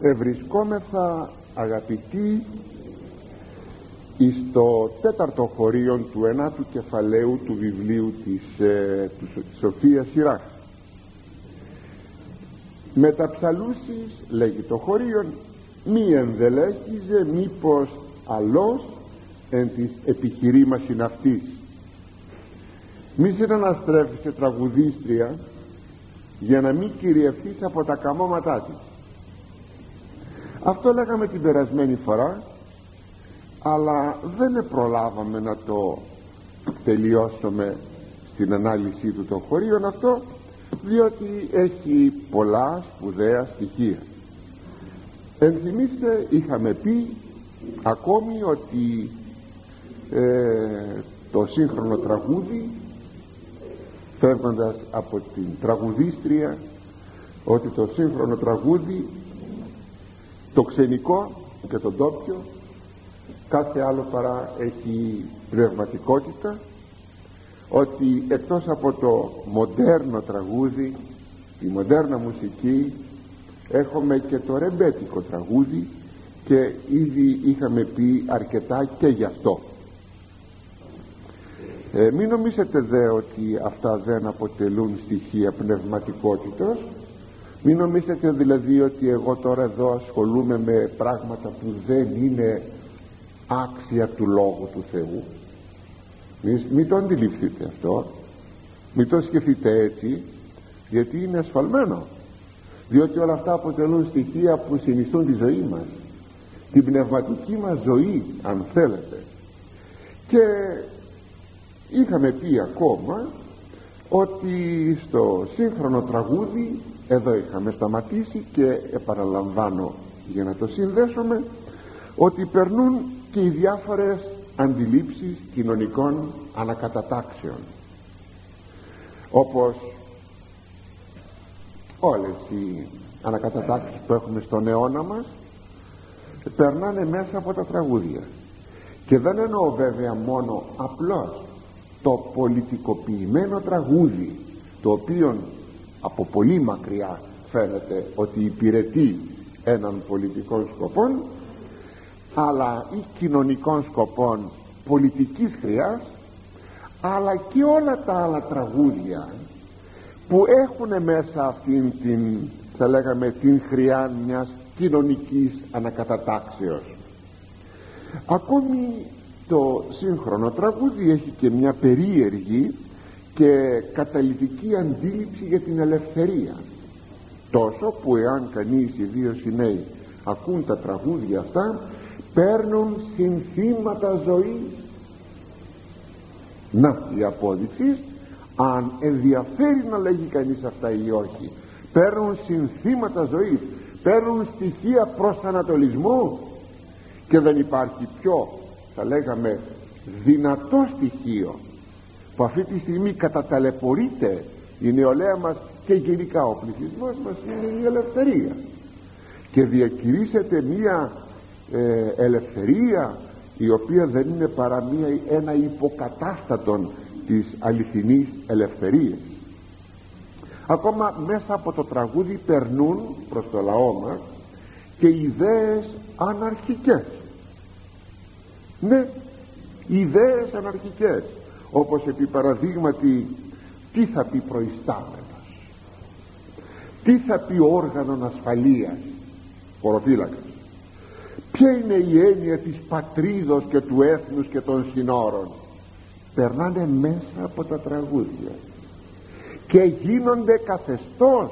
ευρισκόμεθα αγαπητοί εις το τέταρτο χωρίο του ενάτου κεφαλαίου του βιβλίου της, ε, του Σοφίας Σιράχ. Με τα ψαλούσεις λέγει το χωρίον μη ενδελέχιζε μήπως αλός εν της επιχειρήμασιν αυτής. Μη συναναστρέφεις τραγουδίστρια για να μην κυριευθείς από τα καμώματά της αυτό λέγαμε την περασμένη φορά αλλά δεν προλάβαμε να το τελειώσουμε στην ανάλυση του των χωρίων αυτό διότι έχει πολλά σπουδαία στοιχεία. Ενθυμίστε είχαμε πει ακόμη ότι ε, το σύγχρονο τραγούδι φεύγοντας από την τραγουδίστρια ότι το σύγχρονο τραγούδι το ξενικό και το ντόπιο κάθε άλλο παρά έχει πνευματικότητα ότι εκτός από το μοντέρνο τραγούδι τη μοντέρνα μουσική έχουμε και το ρεμπέτικο τραγούδι και ήδη είχαμε πει αρκετά και γι' αυτό. Ε, μην νομίζετε δε ότι αυτά δεν αποτελούν στοιχεία πνευματικότητας μην νομίζετε δηλαδή ότι εγώ τώρα εδώ ασχολούμαι με πράγματα που δεν είναι άξια του Λόγου του Θεού; Μην, μην το αντιληφθείτε αυτό. Μην το σκεφτείτε έτσι γιατί είναι ασφαλμένο. Διότι όλα αυτά αποτελούν στοιχεία που συνιστούν τη ζωή μας. Την πνευματική μας ζωή αν θέλετε. Και είχαμε πει ακόμα ότι στο σύγχρονο τραγούδι εδώ είχαμε σταματήσει και επαναλαμβάνω για να το συνδέσουμε ότι περνούν και οι διάφορες αντιλήψεις κοινωνικών ανακατατάξεων όπως όλες οι ανακατατάξεις που έχουμε στον αιώνα μας περνάνε μέσα από τα τραγούδια. Και δεν εννοώ βέβαια μόνο απλώς το πολιτικοποιημένο τραγούδι το οποίο από πολύ μακριά φαίνεται ότι υπηρετεί έναν πολιτικό σκοπό αλλά ή κοινωνικών σκοπών πολιτικής χρειάς αλλά και όλα τα άλλα τραγούδια που έχουν μέσα αυτήν την θα λέγαμε την χρειά μιας κοινωνικής ανακατατάξεως. Ακόμη το σύγχρονο τραγούδι έχει και μια περίεργη και καταλητική αντίληψη για την ελευθερία. Τόσο που εάν κανείς ιδίως οι νέοι ακούν τα τραγούδια αυτά παίρνουν συνθήματα ζωής. Να η απόδειξη αν ενδιαφέρει να λέγει κανείς αυτά ή όχι παίρνουν συνθήματα ζωής παίρνουν στοιχεία προς ανατολισμού και δεν υπάρχει πιο θα λέγαμε δυνατό στοιχείο που αυτή τη στιγμή καταταλαιπωρείται η νεολαία μας και γενικά ο πληθυσμός μας είναι η ελευθερία. Και διακηρύσσεται μία ε, ελευθερία η οποία δεν είναι παρά μία, ένα υποκατάστατον της αληθινής ελευθερίας. Ακόμα μέσα από το τραγούδι περνούν προς το λαό μας και ιδέες αναρχικές. Ναι ιδέες αναρχικές όπως επί παραδείγματι τι θα πει προϊστάμενος τι θα πει όργανον ασφαλείας χωροφύλακας ποια είναι η έννοια της πατρίδος και του έθνους και των συνόρων. Περνάνε μέσα από τα τραγούδια. Και γίνονται καθεστώς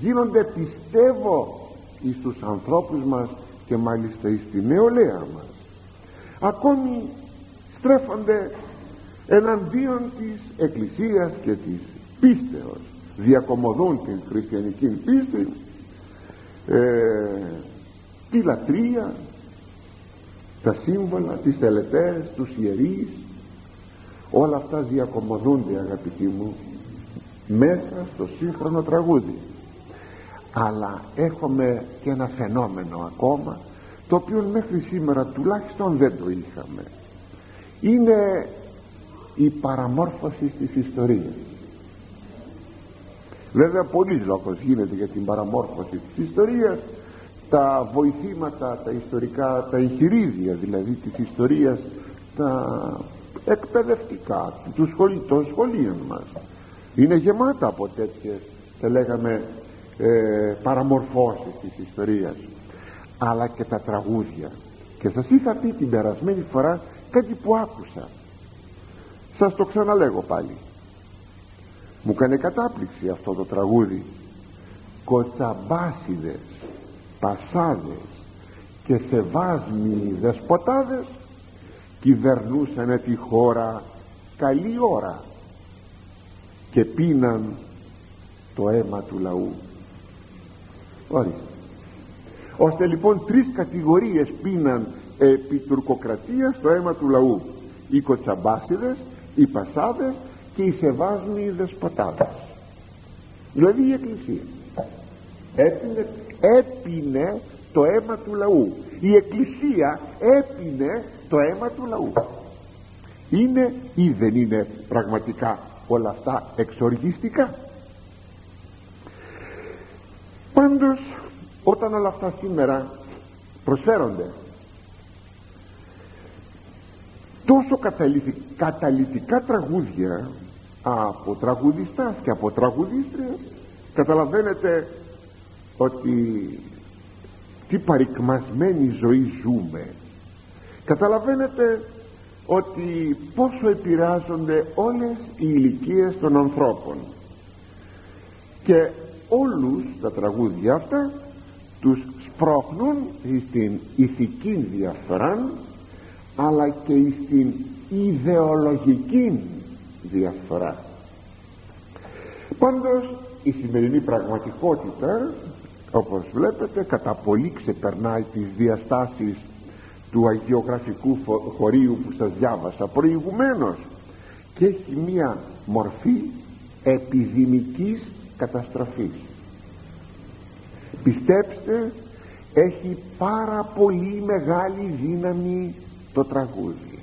γίνονται πιστεύω εις τους ανθρώπους μας και μάλιστα εις τη νεολαία μας. Ακόμη στρέφονται εναντίον της εκκλησίας και της πίστεως. Διακομωδούν την χριστιανική πίστη ε, τη λατρεία τα σύμβολα, τις τελετές, τους ιερείς. Όλα αυτά διακομωδούνται αγαπητοί μου μέσα στο σύγχρονο τραγούδι. Αλλά έχουμε και ένα φαινόμενο ακόμα το οποίο μέχρι σήμερα τουλάχιστον δεν το είχαμε. Είναι η παραμόρφωση της ιστορίας. Βέβαια πολλής λόγος γίνεται για την παραμόρφωση της ιστορίας. Τα βοηθήματα τα ιστορικά τα εγχειρίδια δηλαδή της ιστορίας τα εκπαιδευτικά τους σχολ, των σχολείων μας είναι γεμάτα από τέτοιες θα λέγαμε ε, παραμορφώσεις της ιστορίας. Αλλά και τα τραγούδια. Και σας είχα πει την περασμένη φορά κάτι που άκουσα σας το ξαναλέγω πάλι. Μου κάνει κατάπληξη αυτό το τραγούδι. Κοτσαμπάσιδες πασάδες και σεβάσμοι δεσποτάδες κυβερνούσαν τη χώρα καλή ώρα και πίναν το αίμα του λαού. Ορίστε. Ώστε λοιπόν τρεις κατηγορίες πίναν επί τουρκοκρατίας το αίμα του λαού. Οι κοτσαμπάσιδες, οι πασάδες και οι σεβάσμοι δεσποτάδες. Δηλαδή η εκκλησία. Έπινε, έπινε το αίμα του λαού. Η εκκλησία έπινε το αίμα του λαού. Είναι ή δεν είναι πραγματικά όλα αυτά εξοργιστικά; Πάντως όταν όλα αυτά σήμερα προσφέρονται τόσο καταλητικά τραγούδια από τραγουδιστάς και από τραγουδίστρια καταλαβαίνετε ότι τι παρικμασμένη ζωή ζούμε. Καταλαβαίνετε ότι πόσο επηρεάζονται όλες οι ηλικίες των ανθρώπων. Και όλους τα τραγούδια αυτά τους σπρώχνουν στην ηθική διαφορά αλλά και στην ιδεολογική διαφορά. Πάντως η σημερινή πραγματικότητα όπως βλέπετε κατά πολύ ξεπερνάει τις διαστάσεις του αγιογραφικού χωρίου που σας διάβασα προηγουμένως και έχει μία μορφή επιδημικής καταστροφής. Πιστέψτε έχει πάρα πολύ μεγάλη δύναμη το τραγούδι.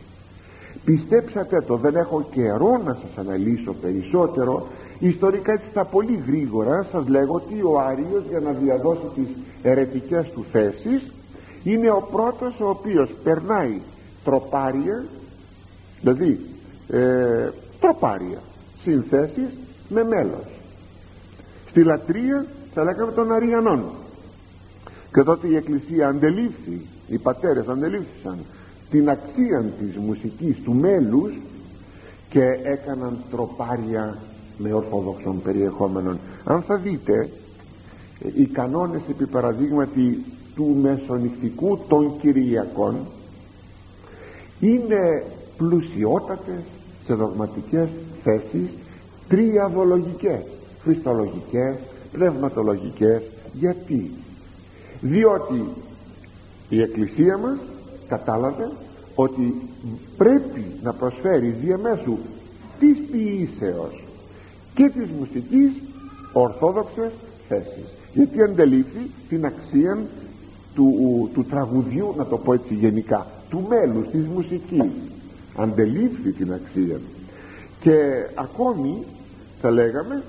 Πιστέψατε το δεν έχω καιρό να σας αναλύσω περισσότερο. Ιστορικά έτσι στα πολύ γρήγορα σας λέγω ότι ο Άριος για να διαδώσει τις ερετικές του θέσεις. Είναι ο πρώτος ο οποίος περνάει τροπάρια δηλαδή ε, τροπάρια συνθέσεις με μέλος. Στη λατρεία θα λέγαμε των Αριανών και τότε η Εκκλησία αντελήφθη οι πατέρες αντελήφθησαν την αξία της μουσικής του μέλους και έκαναν τροπάρια με ορθόδοξων περιεχόμενων. Αν θα δείτε οι κανόνες επί παραδείγματι του μεσονυχτικού των Κυριακών είναι πλουσιότατες σε δογματικές θέσεις τριαδολογικές χριστολογικές, πνευματολογικές. Γιατί; Διότι η Εκκλησία μας κατάλαβε ότι πρέπει να προσφέρει διαμέσου της ποιήσεως και της μουσικής ορθόδοξες θέσεις. Γιατί αντελήφθη την αξία του, του τραγουδιού να το πω έτσι γενικά του μέλους της μουσικής. Αντελήφθη την αξία. Και ακόμη θα λέγαμε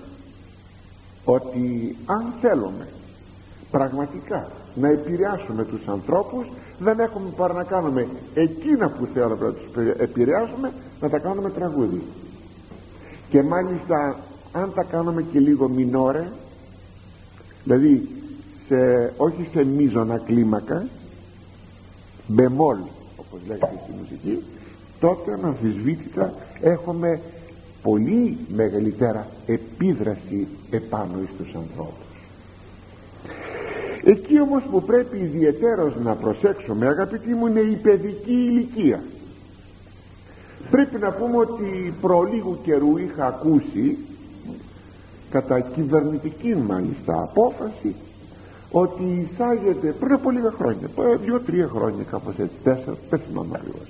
ότι αν θέλουμε πραγματικά να επηρεάσουμε τους ανθρώπους δεν έχουμε παρά να κάνουμε εκείνα που θέλουμε να τους επηρεάσουμε να τα κάνουμε τραγούδι. Και μάλιστα αν τα κάνουμε και λίγο μινόρε δηλαδή σε, όχι σε μίζωνα κλίμακα μπεμόλ όπως λέγεται στη μουσική τότε αναμφισβήτητα έχουμε πολύ μεγαλύτερα επίδραση επάνω στους ανθρώπους εκεί όμως που πρέπει ιδιαιτέρως να προσέξουμε αγαπητοί μου είναι η παιδική ηλικία. Πρέπει να πούμε ότι προ λίγου καιρού είχα ακούσει κατά κυβερνητική μάλιστα απόφαση ότι εισάγεται πριν από λίγα χρόνια δύο-τρία χρόνια κάπως έτσι τέσσερα δεν θυμάμαι ακριβώς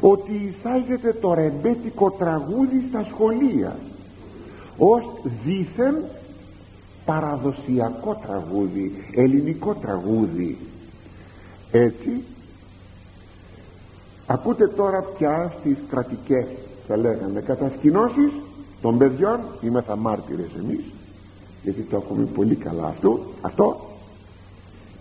ότι εισάγεται το ρεμπέτικο τραγούδι στα σχολεία ως δήθεν παραδοσιακό τραγούδι ελληνικό τραγούδι. Έτσι ακούτε τώρα πια στις κρατικές θα λέγαμε κατασκηνώσεις των παιδιών. Είμαι θα μάρτυρες εμείς γιατί το έχουμε πολύ καλά αυτό, αυτό.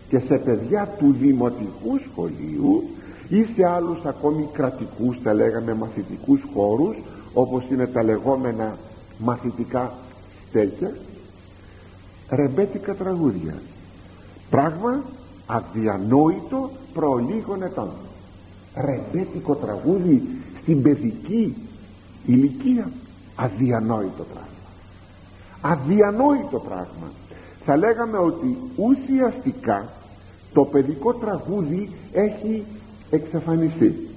Και σε παιδιά του δημοτικού σχολείου ή σε άλλους ακόμη κρατικούς τα λέγαμε μαθητικούς χώρους όπως είναι τα λεγόμενα μαθητικά στέκια ρεμπέτικα τραγούδια. Πράγμα αδιανόητο προ λίγων ετών. Ρεμπέτικο τραγούδι στην παιδική ηλικία. Αδιανόητο πράγμα. Αδιανόητο πράγμα. Θα λέγαμε ότι ουσιαστικά το παιδικό τραγούδι έχει εξαφανιστεί.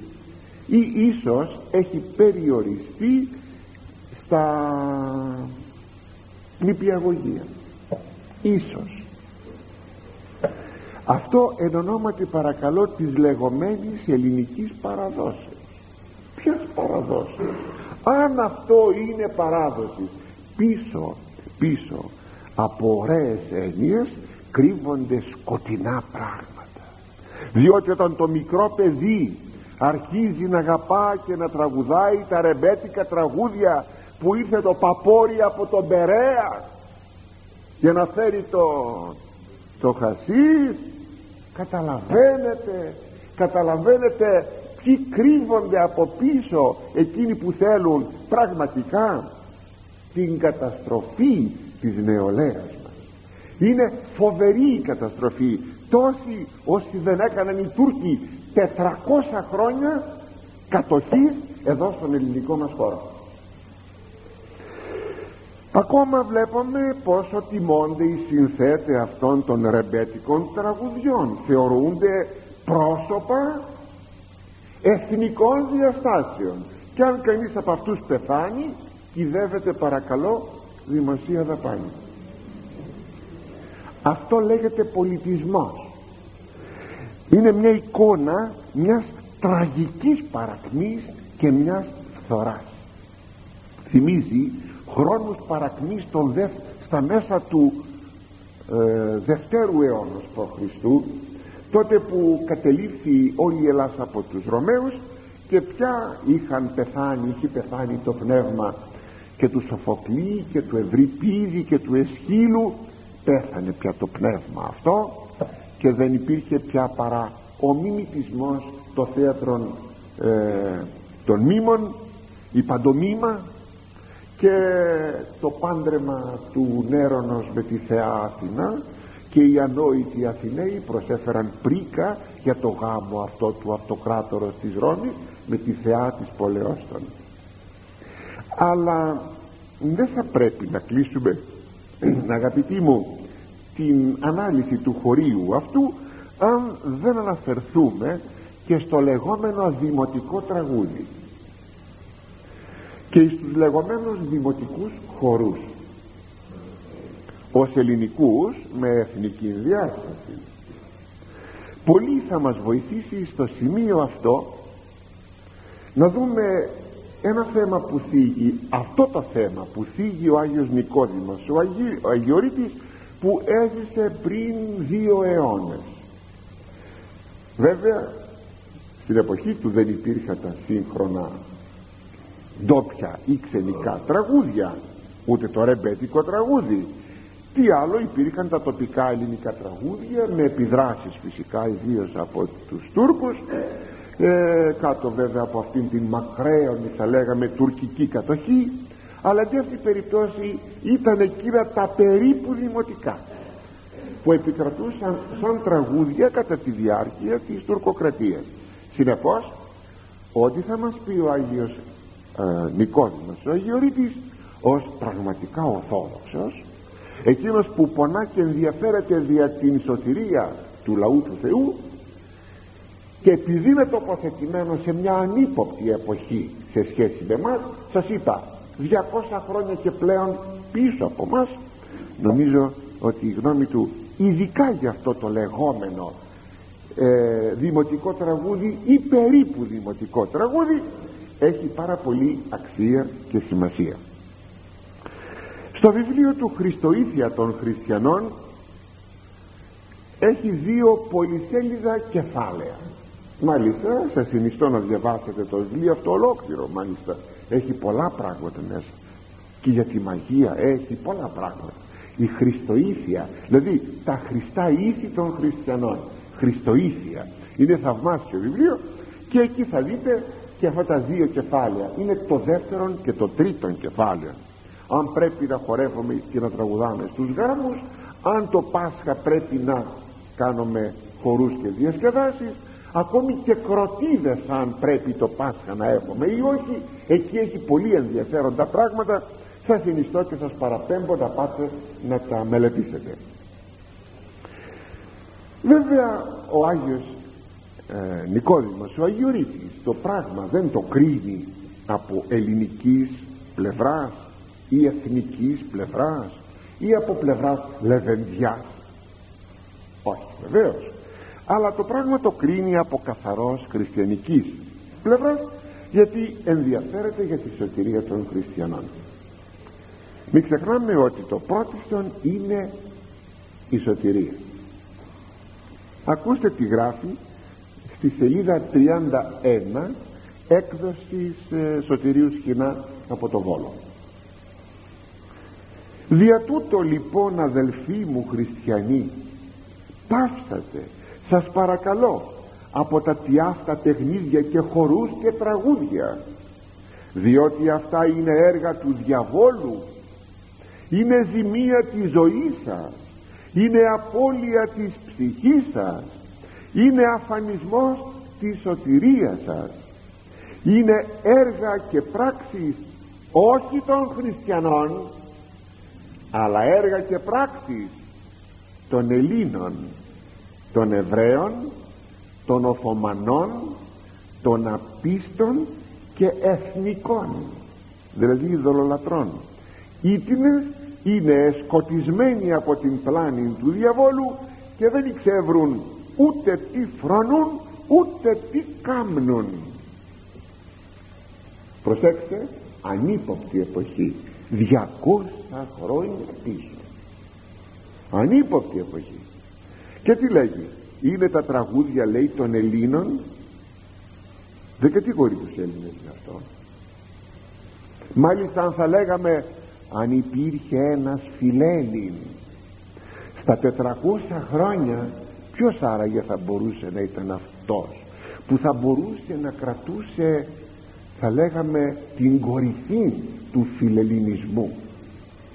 Ή ίσως έχει περιοριστεί στα νηπιαγωγεία ίσως. Αυτό εν ονόματι παρακαλώ της λεγόμενης ελληνικής παραδόσεως. Ποιας παραδόσεως; Αν αυτό είναι παράδοση πίσω πίσω από ωραίες έννοιες κρύβονται σκοτεινά πράγματα. Διότι όταν το μικρό παιδί αρχίζει να αγαπά και να τραγουδάει τα ρεμπέτικα τραγούδια που ήρθε το παπόρι από τον Περέα για να φέρει το, το χασίς καταλαβαίνετε καταλαβαίνετε ποιοι κρύβονται από πίσω εκείνοι που θέλουν πραγματικά την καταστροφή της νεολαίας μας. Είναι φοβερή η καταστροφή. Τόσοι όσοι δεν έκαναν οι Τούρκοι 400 χρόνια κατοχής εδώ στον ελληνικό μας χώρο ακόμα βλέπουμε πόσο τιμώνται οι συνθέτες αυτών των ρεμπέτικων τραγουδιών. Θεωρούνται πρόσωπα εθνικών διαστάσεων. Και αν κανείς από αυτούς πεθάνει κυδεύεται παρακαλώ δημοσία δαπάνη. Αυτό λέγεται πολιτισμός. Είναι μια εικόνα μιας τραγικής παρακμής και μιας φθοράς. Θυμίζει χρόνους παρακμής των δευ, στα μέσα του ε, δευτέρου αιώνα π.Χ. τότε που κατελήφθη όλη η Ελλάδα από τους Ρωμαίους και πια είχαν πεθάνει, είχε πεθάνει το πνεύμα και του Σοφοκλή και του Ευρυπίδη και του Εσχύλου πέθανε πια το πνεύμα αυτό και δεν υπήρχε πια παρά ο μιμητισμός το θέατρο ε, των μήμων η παντομήμα και το πάντρεμα του Νέρονος με τη Θεά Αθηνά και οι ανόητοι Αθηναίοι προσέφεραν πρίκα για το γάμο αυτό του αυτοκράτορος της Ρώμης με τη Θεά της Πολεόστον αλλά δεν θα πρέπει να κλείσουμε αγαπητοί μου την ανάλυση του χωρίου αυτού αν δεν αναφερθούμε και στο λεγόμενο δημοτικό τραγούδι και στους λεγόμενους δημοτικούς χορούς. Ως ελληνικούς με εθνική διάσταση πολύ θα μας βοηθήσει στο σημείο αυτό να δούμε ένα θέμα που θίγει αυτό το θέμα που θίγει ο Άγιος Νικόδημος ο, Αγί, ο Αγιορείτης που έζησε πριν δύο αιώνες. Βέβαια στην εποχή του δεν υπήρχαν τα σύγχρονα ντόπια ή ξενικά τραγούδια ούτε το ρεμπέτικο τραγούδι. Τι άλλο υπήρχαν τα τοπικά ελληνικά τραγούδια με επιδράσεις φυσικά ιδίως από τους Τούρκους. Ε, κάτω βέβαια από αυτήν την μακραίωνη θα λέγαμε τουρκική κατοχή. Αλλά και αυτή η περιπτώση ήταν εκείνα τα περίπου δημοτικά που επικρατούσαν σαν τραγούδια κατά τη διάρκεια της τουρκοκρατίας. Συνεπώς ό,τι θα μας πει ο Άγιος ε, Νικόδημος ο Αγιορείτης ως πραγματικά ορθόδοξος εκείνος που πονά και ενδιαφέρεται δια την σωτηρία του λαού του Θεού και επειδή είναι τοποθετημένος σε μια ανύποπτη εποχή σε σχέση με εμάς σας είπα 200 χρόνια και πλέον πίσω από μας νομίζω ότι η γνώμη του ειδικά για αυτό το λεγόμενο ε, δημοτικό τραγούδι ή περίπου δημοτικό τραγούδι έχει πάρα πολύ αξία και σημασία. Στο βιβλίο του Χριστοήθεια των Χριστιανών έχει δύο πολυσέλιδα κεφάλαια. Μάλιστα σας συνιστώ να διαβάσετε το βιβλίο αυτό ολόκληρο μάλιστα. Έχει πολλά πράγματα μέσα. Και για τη μαγεία έχει πολλά πράγματα. Η χριστοήθεια δηλαδή τα χριστά ήθη των χριστιανών. Χριστοήθεια. Είναι θαυμάσιο βιβλίο και εκεί θα δείτε και αυτά τα δύο κεφάλαια είναι το δεύτερο και το τρίτο κεφάλαιο. Αν πρέπει να χορεύουμε και να τραγουδάμε στους γάμους αν το Πάσχα πρέπει να κάνουμε χορούς και διασκεδάσεις ακόμη και κροτίδες αν πρέπει το Πάσχα να έχουμε ή όχι εκεί έχει πολύ ενδιαφέροντα πράγματα. Θα συνιστώ και σας παραπέμπω να πάτε να τα μελετήσετε. Βέβαια ο Άγιος ε, Νικόδημος ο Αγιορείτης το πράγμα δεν το κρίνει από ελληνικής πλευράς ή εθνικής πλευράς ή από πλευράς λεβεντιάς όχι βεβαίως. Αλλά το πράγμα το κρίνει από καθαρός χριστιανικής πλευράς γιατί ενδιαφέρεται για τη σωτηρία των χριστιανών. Μην ξεχνάμε ότι το πρώτο είναι η σωτηρία. Ακούστε τι γράφει στη σελίδα 31 έκδοσης ε, Σωτηρίου Σχοινά από το Βόλο. Δια τούτο λοιπόν αδελφοί μου χριστιανοί πάυσατε σας παρακαλώ από τα τιάφτα παιχνίδια και χορούς και τραγούδια διότι αυτά είναι έργα τους διαβόλου είναι ζημία της ζωής σας είναι απώλεια της ψυχής σας είναι αφανισμός της σωτηρίας σας. Είναι έργα και πράξεις όχι των χριστιανών αλλά έργα και πράξεις των Ελλήνων των Εβραίων των Οθωμανών των απίστων και εθνικών δηλαδή ειδωλολατρών. Ήτινες είναι σκοτισμένοι από την πλάνη του διαβόλου και δεν εξεύρουν ούτε τι φρονούν ούτε τι κάμνουν. Προσέξτε ανύποπτη εποχή 200 χρόνια πίσω. Ανύποπτη εποχή. Και τι λέγει είναι τα τραγούδια λέει των Ελλήνων δεν κατηγορεί τους Έλληνες με αυτό. Μάλιστα αν θα λέγαμε αν υπήρχε ένας φιλέλλην στα 400 χρόνια ποιος άραγε θα μπορούσε να ήταν αυτός που θα μπορούσε να κρατούσε θα λέγαμε την κορυφή του φιλελληνισμού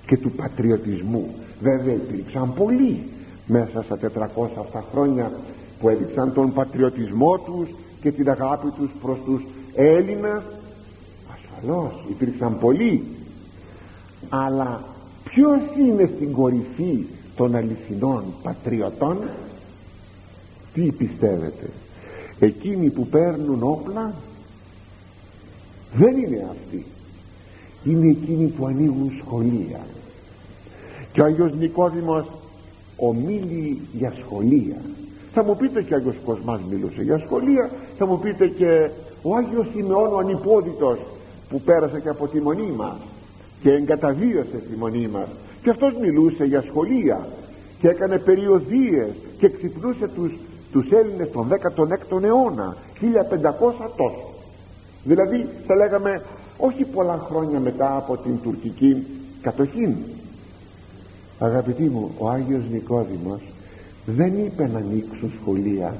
και του πατριωτισμού. Βέβαια υπήρξαν πολλοί μέσα στα 400 αυτά χρόνια που έδειξαν τον πατριωτισμό τους και την αγάπη τους προς τους Έλληνας. Ασφαλώς υπήρξαν πολλοί. Αλλά ποιος είναι στην κορυφή των αληθινών πατριωτών; Τι πιστεύετε. Εκείνοι που παίρνουν όπλα δεν είναι αυτοί. Είναι εκείνοι που ανοίγουν σχολεία. Και ο Άγιος Νικόδημος ομίλει για σχολεία. Θα μου πείτε και ο Άγιος Κοσμάς μιλούσε για σχολεία. Θα μου πείτε και ο Άγιος Σιμεών ο Ανυπόδητος που πέρασε και από τη μονή μας και εγκαταβίωσε τη μονή μας. Και αυτός μιλούσε για σχολεία και έκανε περιοδίες και ξυπνούσε τους, τους Έλληνες τον 16ο αιώνα 1500 τόσο. Δηλαδή θα λέγαμε όχι πολλά χρόνια μετά από την τουρκική κατοχή αγαπητοί μου ο Άγιος Νικόδημος δεν είπε να ανοίξουν σχολεία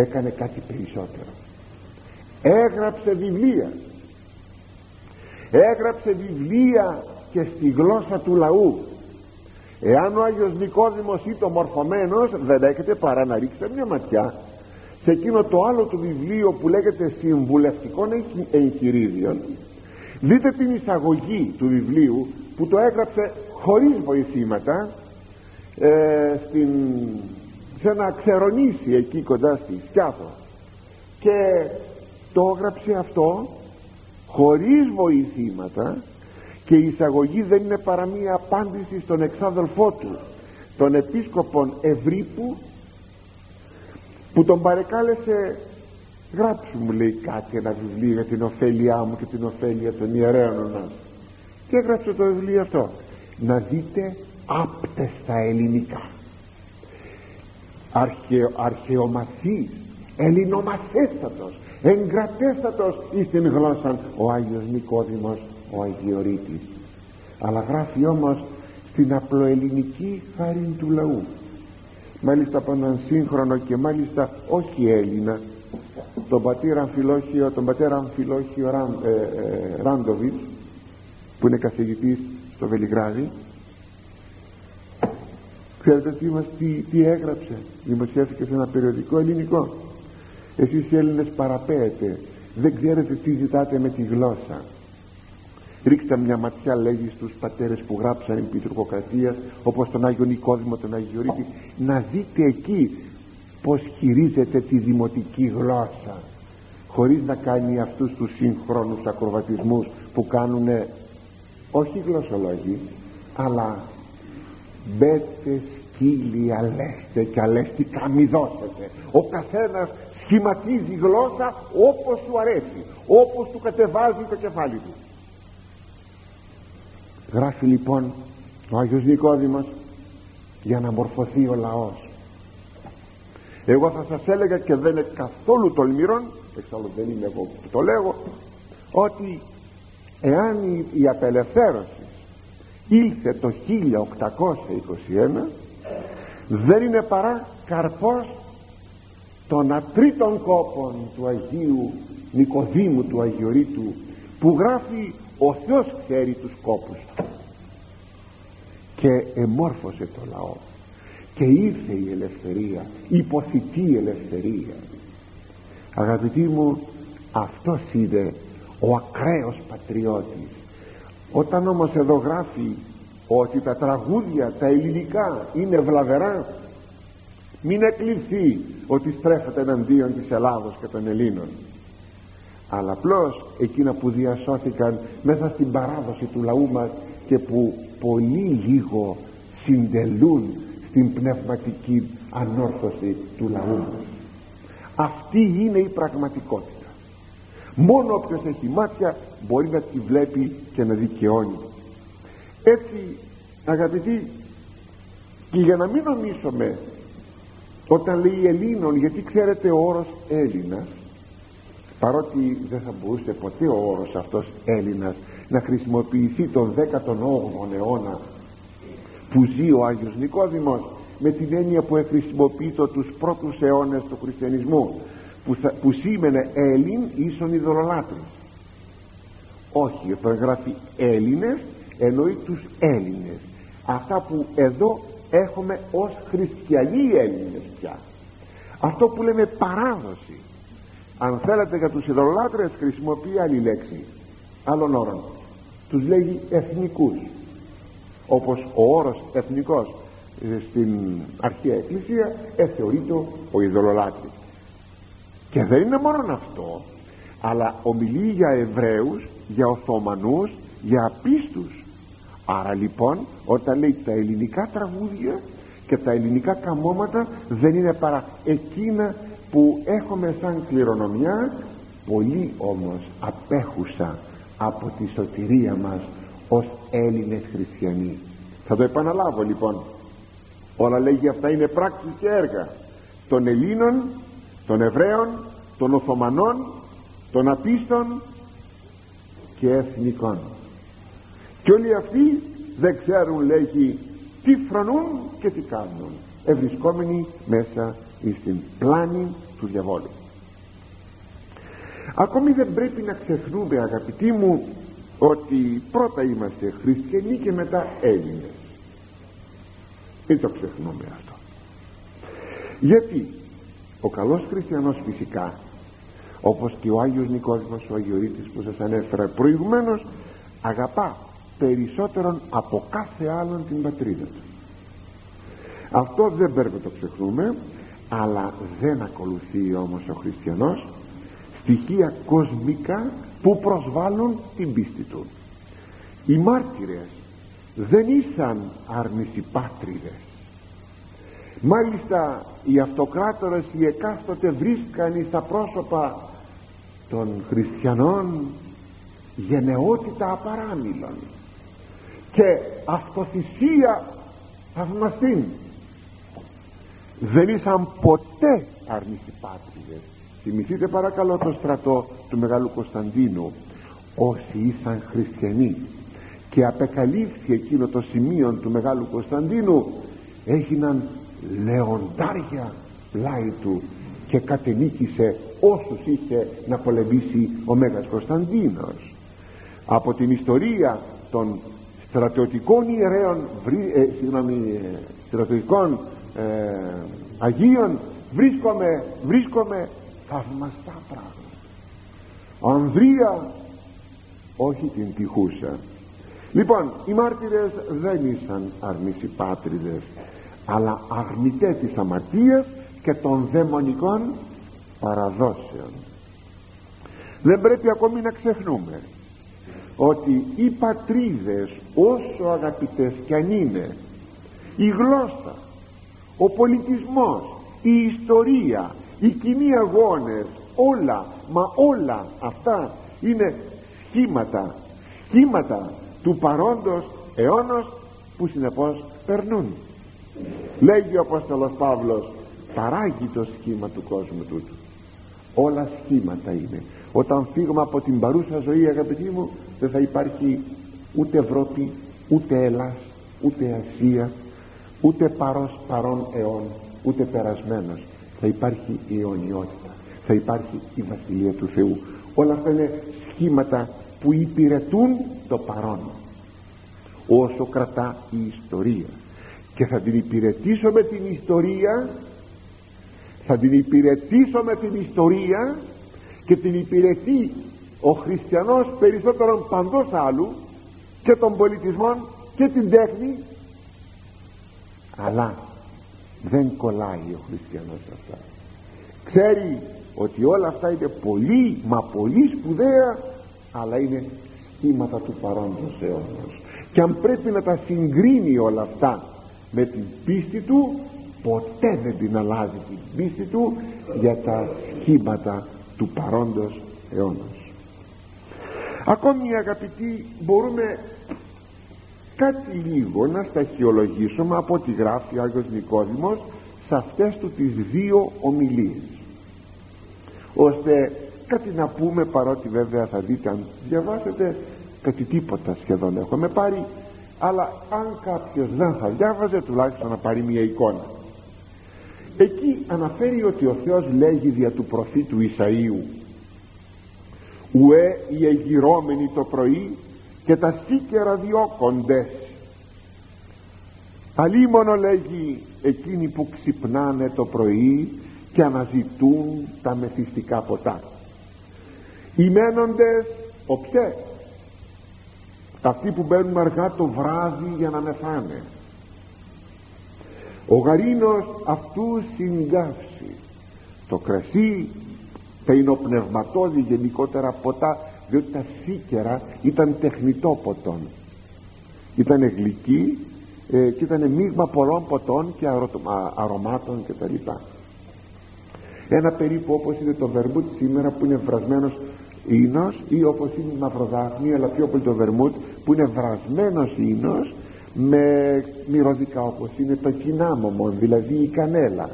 έκανε κάτι περισσότερο. Έγραψε βιβλία. Έγραψε βιβλία και στη γλώσσα του λαού εάν ο Άγιος Νικόδημος το μορφωμένος δεν έχετε παρά να ρίξετε μια ματιά σε εκείνο το άλλο του βιβλίο που λέγεται συμβουλευτικών εγχειρίδιων δείτε την εισαγωγή του βιβλίου που το έγραψε χωρίς βοηθήματα ε, στην, σε ένα ξερονήσι εκεί κοντά στη Σκιάθο και το έγραψε αυτό χωρίς βοηθήματα και η εισαγωγή δεν είναι παρά μία απάντηση στον εξάδελφό του τον επίσκοπον Ευρύπου που τον παρεκάλεσε γράψου μου λέει κάτι ένα βιβλίο για την ωφέλειά μου και την ωφέλεια των ιερέων μας και έγραψε το βιβλίο αυτό. Να δείτε άπτες στα ελληνικά Αρχαιο, αρχαιομαθής ελληνομαθέστατος εγκρατέστατος εις την γλώσσα ο Άγιος Νικόδημος ο Αγιορείτης. Αλλά γράφει όμως στην απλοελληνική χάρη του λαού. Μάλιστα από έναν σύγχρονο και μάλιστα όχι Έλληνα τον πατέρα Αμφιλόχιο τον πατέρα Αμφιλόχιο Ραν, ε, ε, Ράντοβιτς που είναι καθηγητής στο Βελιγράδι. Ξέρετε τι, μας, τι, τι έγραψε δημοσιεύθηκε σε ένα περιοδικό ελληνικό. Εσείς οι Έλληνες παραπέετε δεν ξέρετε τι ζητάτε με τη γλώσσα ρίξτε μια ματιά λέγει στους πατέρες που γράψαν επί τουρκοκρατίας όπως τον Άγιο Νικόδημο τον Αγιορείτη να δείτε εκεί πως χειρίζεται τη δημοτική γλώσσα χωρίς να κάνει αυτούς τους συγχρόνους ακροβατισμούς που κάνουν όχι γλωσσολόγοι αλλά μπέτε σκύλοι αλέστε και αλέστικα μη δώσετε ο καθένας σχηματίζει γλώσσα όπως του αρέσει όπως του κατεβάζει το κεφάλι του γράφει λοιπόν ο Άγιος Νικόδημος για να μορφωθεί ο λαός. Εγώ θα σας έλεγα και δεν είναι καθόλου τολμηρόν εξάλλου δεν είναι εγώ που το λέγω ότι εάν η απελευθέρωση ήλθε το 1821 δεν είναι παρά καρπός των ατρίτων κόπων του Αγίου Νικοδήμου του Αγιορείτου που γράφει ο Θεός ξέρει τους κόπους και εμόρφωσε το λαό. Και ήρθε η ελευθερία υποθητή ελευθερία. Αγαπητοί μου αυτός είναι ο ακραίος πατριώτης. Όταν όμως εδώ γράφει ότι τα τραγούδια τα ελληνικά είναι βλαβερά μην εκλειφθεί ότι στρέφεται εναντίον της Ελλάδος και των Ελλήνων αλλά απλώς εκείνα που διασώθηκαν μέσα στην παράδοση του λαού μας και που πολύ λίγο συντελούν στην πνευματική ανόρθωση του λαού μας. Αυτή είναι η πραγματικότητα. Μόνο όποιος έχει μάτια μπορεί να τη βλέπει και να δικαιώνει. Έτσι αγαπητοί και για να μην νομίσουμε όταν λέει Ελλήνων γιατί ξέρετε ο όρος Έλληνας παρότι δεν θα μπορούσε ποτέ ο όρος αυτός Έλληνας να χρησιμοποιηθεί τον 18ο αιώνα που ζει ο Άγιος Νικόδημος με την έννοια που χρησιμοποιεί το τους πρώτους αιώνες του χριστιανισμού που, θα, που σήμαινε Έλλην ίσον ειδωλολάτρης. Όχι όταν γράφει Έλληνες εννοεί τους Έλληνες. Αυτά που εδώ έχουμε ως χριστιανοί Έλληνες πια. Αυτό που λέμε παράδοση αν θέλετε για τους ειδωλολάτρες χρησιμοποιεί άλλη λέξη. Άλλων όρων τους λέγει εθνικούς. Όπως ο όρος εθνικός ε, στην αρχαία εκκλησία εθεωρείται ο ειδωλολάτρης. Και δεν είναι μόνο αυτό αλλά ομιλεί για Εβραίους για Οθωμανούς για απίστους. Άρα λοιπόν όταν λέει τα ελληνικά τραγούδια και τα ελληνικά καμώματα δεν είναι παρά εκείνα που έχουμε σαν κληρονομιά πολύ όμως απέχουσα από τη σωτηρία μας ως Έλληνες χριστιανοί. Θα το επαναλάβω λοιπόν. Όλα λέγει αυτά είναι πράξεις και έργα των Ελλήνων των Εβραίων των Οθωμανών των Απίστων και Εθνικών. Και όλοι αυτοί δεν ξέρουν λέγει τι φρονούν και τι κάνουν. Ευρισκόμενοι μέσα στην πλάνη του διαβόλου. Ακόμη δεν πρέπει να ξεχνούμε αγαπητοί μου ότι πρώτα είμαστε χριστιανοί και μετά Έλληνες. Μην το ξεχνούμε αυτό. Γιατί ο καλός χριστιανός φυσικά όπως και ο Άγιος Νικόδημος ο Αγιορείτης που σας ανέφερα προηγουμένως αγαπά περισσότερον από κάθε άλλον την πατρίδα του. Αυτό δεν πρέπει να το ξεχνούμε αλλά δεν ακολουθεί όμως ο χριστιανός στοιχεία κοσμικά που προσβάλλουν την πίστη του. Οι μάρτυρες δεν ήσαν αρνησιπάτριδες. Μάλιστα οι αυτοκράτορες οι εκάστοτε βρίσκαν στα πρόσωπα των χριστιανών γενναιότητα απαράμιλων. Και αυτοθυσία θαυμαστήν δεν ήσαν ποτέ αρνησιπάτριδες θυμηθείτε παρακαλώ το στρατό του Μεγάλου Κωνσταντίνου. Όσοι ήσαν χριστιανοί και απεκαλύφθη εκείνο το σημείο του Μεγάλου Κωνσταντίνου έγιναν λεοντάρια πλάι του και κατενίκησε όσους είχε να πολεμήσει ο Μέγας Κωνσταντίνος. Από την ιστορία των στρατιωτικών ιερέων ε, συγγνώμη, στρατιωτικών ε, Αγίων βρίσκομαι, βρίσκομαι θαυμαστά πράγματα Ανδρία όχι την τυχούσα. Λοιπόν οι μάρτυρες δεν ήσαν αρνησιπάτριδες αλλά αρνητές της αμαρτίας και των δαιμονικών παραδόσεων. Δεν πρέπει ακόμη να ξεχνούμε ότι οι πατρίδες όσο αγαπητές κι αν είναι η γλώσσα ο πολιτισμός η ιστορία οι κοινοί αγώνες όλα μα όλα αυτά είναι σχήματα σχήματα του παρόντος αιώνος που συνεπώς περνούν. Λέγει ο Απόστολος Παύλος παράγει το σχήμα του κόσμου τούτου. Όλα σχήματα είναι. Όταν φύγουμε από την παρούσα ζωή αγαπητοί μου δεν θα υπάρχει ούτε Ευρώπη ούτε Ελλάς ούτε Ασία ούτε παρός παρόν αιών ούτε περασμένος. Θα υπάρχει η αιωνιότητα θα υπάρχει η Βασιλεία του Θεού. Όλα αυτά είναι σχήματα που υπηρετούν το παρόν όσο κρατά η ιστορία. Και θα την υπηρετήσω με την ιστορία θα την υπηρετήσω με την ιστορία και την υπηρετεί ο χριστιανός περισσότερον παντός άλλου και των πολιτισμών και την τέχνη αλλά δεν κολλάει ο χριστιανός αυτά. Ξέρει ότι όλα αυτά είναι πολύ μα πολύ σπουδαία αλλά είναι σχήματα του παρόντος αιώνος και αν πρέπει να τα συγκρίνει όλα αυτά με την πίστη του ποτέ δεν την αλλάζει την πίστη του για τα σχήματα του παρόντος αιώνος ακόμη αγαπητοί μπορούμε κάτι λίγο να σταχυολογήσουμε από ό,τι γράφει ο Άγιος Νικόδημος σε αυτές του τις δύο ομιλίες. Ώστε κάτι να πούμε παρότι βέβαια θα δείτε αν διαβάσετε κάτι τίποτα σχεδόν έχουμε πάρει αλλά αν κάποιος δεν θα διάβαζε τουλάχιστον να πάρει μια εικόνα. Εκεί αναφέρει ότι ο Θεός λέγει δια του προφήτου Ισαΐου ουέ οι εγυρώμενοι το πρωί και τα σίκερα διώκοντες αλίμονο λέγει εκείνοι που ξυπνάνε το πρωί και αναζητούν τα μεθυστικά ποτά. Οι μένοντες οψέ αυτοί που μπαίνουν αργά το βράδυ για να μεθάνε. Ο γαρίνος αυτού συγκάψει. Το κρασί τα εινοπνευματώδη γενικότερα ποτά διότι τα σίκερα ήταν τεχνητό ποτόν ήταν γλυκή ε, και ήταν μείγμα πολλών ποτών και αρωμάτων και τα λοιπά. Ένα περίπου όπως είναι το βερμούτ σήμερα που είναι βρασμένος ίνος ή όπως είναι η μαυροδάχνη αλλά πιο πολύ το βερμούτ που είναι βρασμένος ίνος με μυρωδικά όπως είναι το κοινάμωμο δηλαδή η κανέλα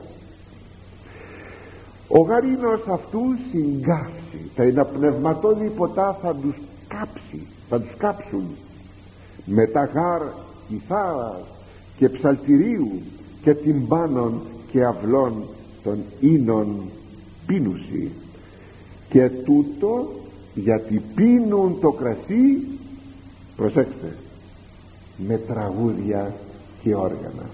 ο γαρίνος αυτού συγκάψει. Τα είναι πνευματώδη ποτά θα τους κάψει θα τους κάψουν. Μετά γάρ κιθάρας και ψαλτηρίου και τυμπάνων και αυλών των ίνων πίνουση. Και τούτο γιατί πίνουν το κρασί προσέξτε με τραγούδια και όργανα.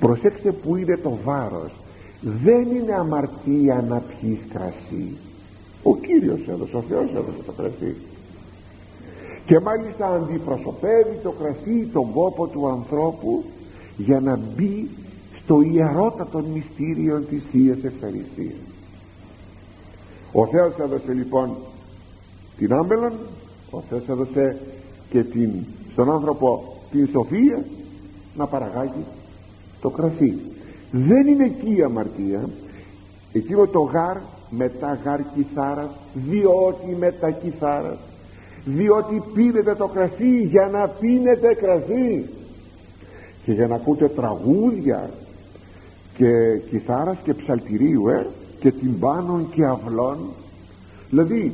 Προσέξτε που είναι το βάρος δεν είναι αμαρτία να πιείς κρασί ο Κύριος έδωσε, ο Θεός έδωσε το κρασί. Και μάλιστα αντιπροσωπεύει το κρασί τον κόπο του ανθρώπου για να μπει στο ιερότατο μυστήριο της Θείας Ευχαριστίας. Ο Θεός έδωσε λοιπόν την άμπελον ο Θεός έδωσε και την, στον άνθρωπο την σοφία να παραγάγει το κρασί δεν είναι εκεί η αμαρτία. Εκείνο το γάρ μετά γάρ κιθάρας διότι μετά κιθάρας διότι πίνετε το κρασί για να πίνετε κρασί. Και για να ακούτε τραγούδια και κιθάρας και ψαλτηρίου ε, και τυμπάνων και αυλών. Δηλαδή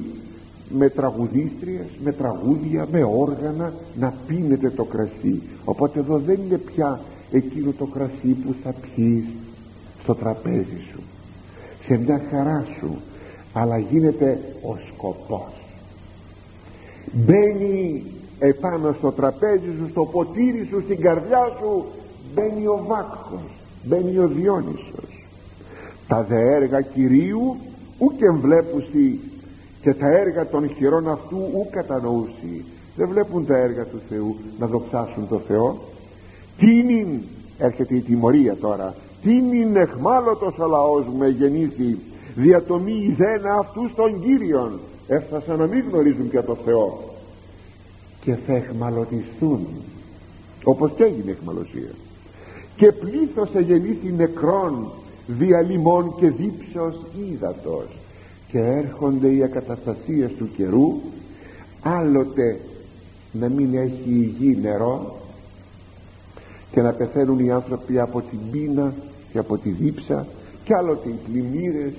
με τραγουδίστριες με τραγούδια, με όργανα να πίνετε το κρασί. Οπότε εδώ δεν είναι πια εκείνο το κρασί που θα πιείς στο τραπέζι σου. Σε μια χαρά σου αλλά γίνεται ο σκοπός μπαίνει επάνω στο τραπέζι σου στο ποτήρι σου στην καρδιά σου μπαίνει ο βάκχος μπαίνει ο Διόνυσος. Τα δε έργα Κυρίου ούτε βλέπουσι και τα έργα των χειρών αυτού ου κατανοούσι. Δεν βλέπουν τα έργα του Θεού να δοξάσουν το Θεό τι είναι έρχεται η τιμωρία τώρα. Τι είναι εχμάλωτος ο λαός μου εγεννήθη διατομή ιδένα αυτούς των Κύριων. Έφτασαν να μην γνωρίζουν πια το Θεό. Και θα εχμαλωτιστούν όπως και έγινε εχμαλωσία. Και πλήθος εγεννήθη νεκρών διαλυμών και δίψος ύδατος. Και έρχονται οι ακαταστασίες του καιρού άλλοτε να μην έχει η γη νερό και να πεθαίνουν οι άνθρωποι από την πείνα και από τη δίψα και άλλοτε οι πλημμύρες.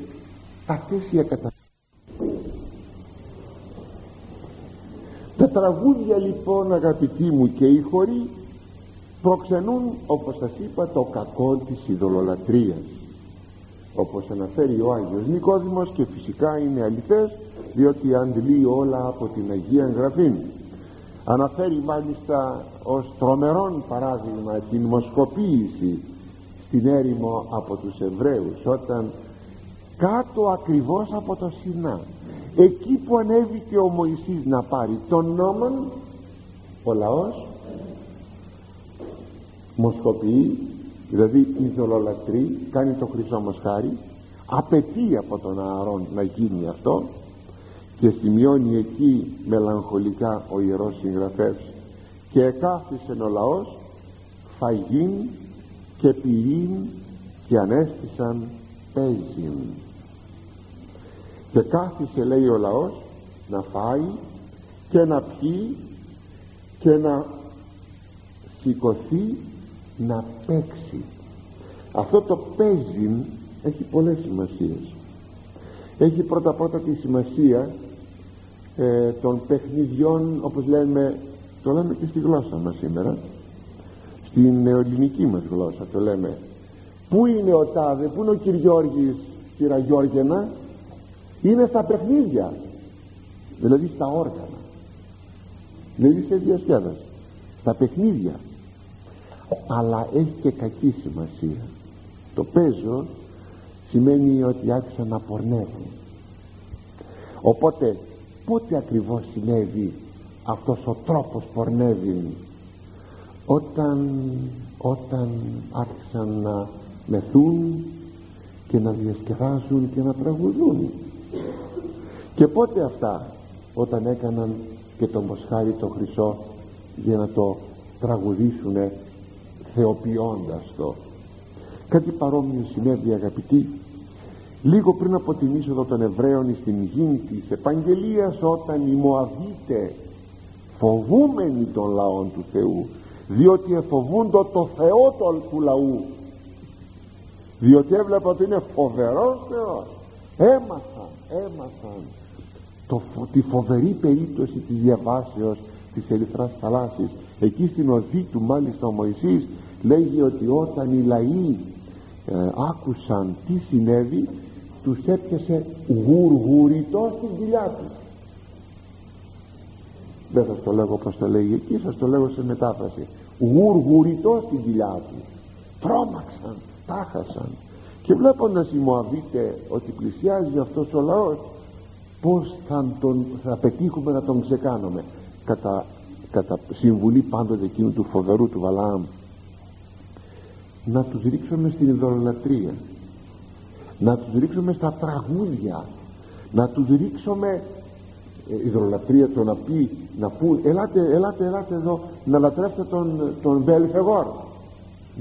Αυτές οι ακαταστάσεις τα τραγούδια λοιπόν αγαπητοί μου και οι χωροί προξενούν όπως σας είπα το κακό της ειδωλολατρίας. Όπως αναφέρει ο Άγιος Νικόδημος και φυσικά είναι αληθές διότι αντλεί όλα από την Αγία Γραφή αναφέρει μάλιστα ως τρομερόν παράδειγμα την μοσκοποίηση στην έρημο από τους Εβραίους όταν κάτω ακριβώς από το Σινά εκεί που ανέβηκε ο Μωυσής να πάρει τον νόμον ο λαός μοσκοποιεί δηλαδή ειδωλολατρεί κάνει το χρυσό μοσχάρι απαιτεί από τον Ααρών να γίνει αυτό και σημειώνει εκεί μελαγχολικά ο Ιερός Συγγραφέας. Και εκάθισε ο λαός φαγήν και ποιήν και ανέστησαν παίζιν και κάθισε λέει ο λαός να φάει και να πιει και να σηκωθεί να παίξει αυτό το παίζιν έχει πολλές σημασίες. Έχει πρώτα πρώτα τη σημασία ε, των παιχνιδιών όπως λέμε το λέμε και στη γλώσσα μας σήμερα στην ελληνική μας γλώσσα το λέμε. Πού είναι ο Τάδε, πού είναι ο Κυριώργης κύρα Γιώργενα; Είναι στα παιχνίδια δηλαδή στα όργανα δηλαδή σε διασκέδαση στα παιχνίδια. Αλλά έχει και κακή σημασία. Το παίζω σημαίνει ότι άρχισαν να πορνεύουν οπότε πότε ακριβώς συνέβη αυτός ο τρόπος πορνεύει όταν όταν άρχισαν να μεθούν και να διασκεδάζουν και να τραγουδούν. Και πότε αυτά όταν έκαναν και το μοσχάρι το χρυσό για να το τραγουδήσουνε θεοποιώντας το. Κάτι παρόμοιο συνέβη αγαπητοί λίγο πριν από την είσοδο των Εβραίων στην γη της Επαγγελίας όταν οι Μωαβίτες φοβούμενοι των λαών του Θεού διότι εφοβούντο το Θεό του λαού διότι έβλεπα ότι είναι φοβερός Θεός έμαθαν, έμαθαν το, τη φοβερή περίπτωση της διαβάσεως της Ερυθράς θαλάσσης. Εκεί στην οδή του μάλιστα ο Μωυσής λέγει ότι όταν οι λαοί ε, άκουσαν τι συνέβη τους έπιασε γουργουριτό στην κοιλιά του. Δεν σας το λέγω πως το λέγει εκεί σας το λέγω σε μετάφραση. Γουργουριτό στην κοιλιά του. Τρόμαξαν, τάχασαν. Και βλέποντας οι Μωαβίτες ότι πλησιάζει αυτός ο λαός πως θα, τον, θα πετύχουμε να τον ξεκάνουμε. Κατά, κατά συμβουλή πάντοτε εκείνου του φοβερού του Βαλάμ. Να τους ρίξουμε στην ειδωλολατρία να τους ρίξουμε στα τραγούδια. Να τους ρίξουμε ε, ειδωλολατρία το να πει να πούν ελάτε, ελάτε, ελάτε εδώ να λατρεύετε τον, τον Μπελφεγόρ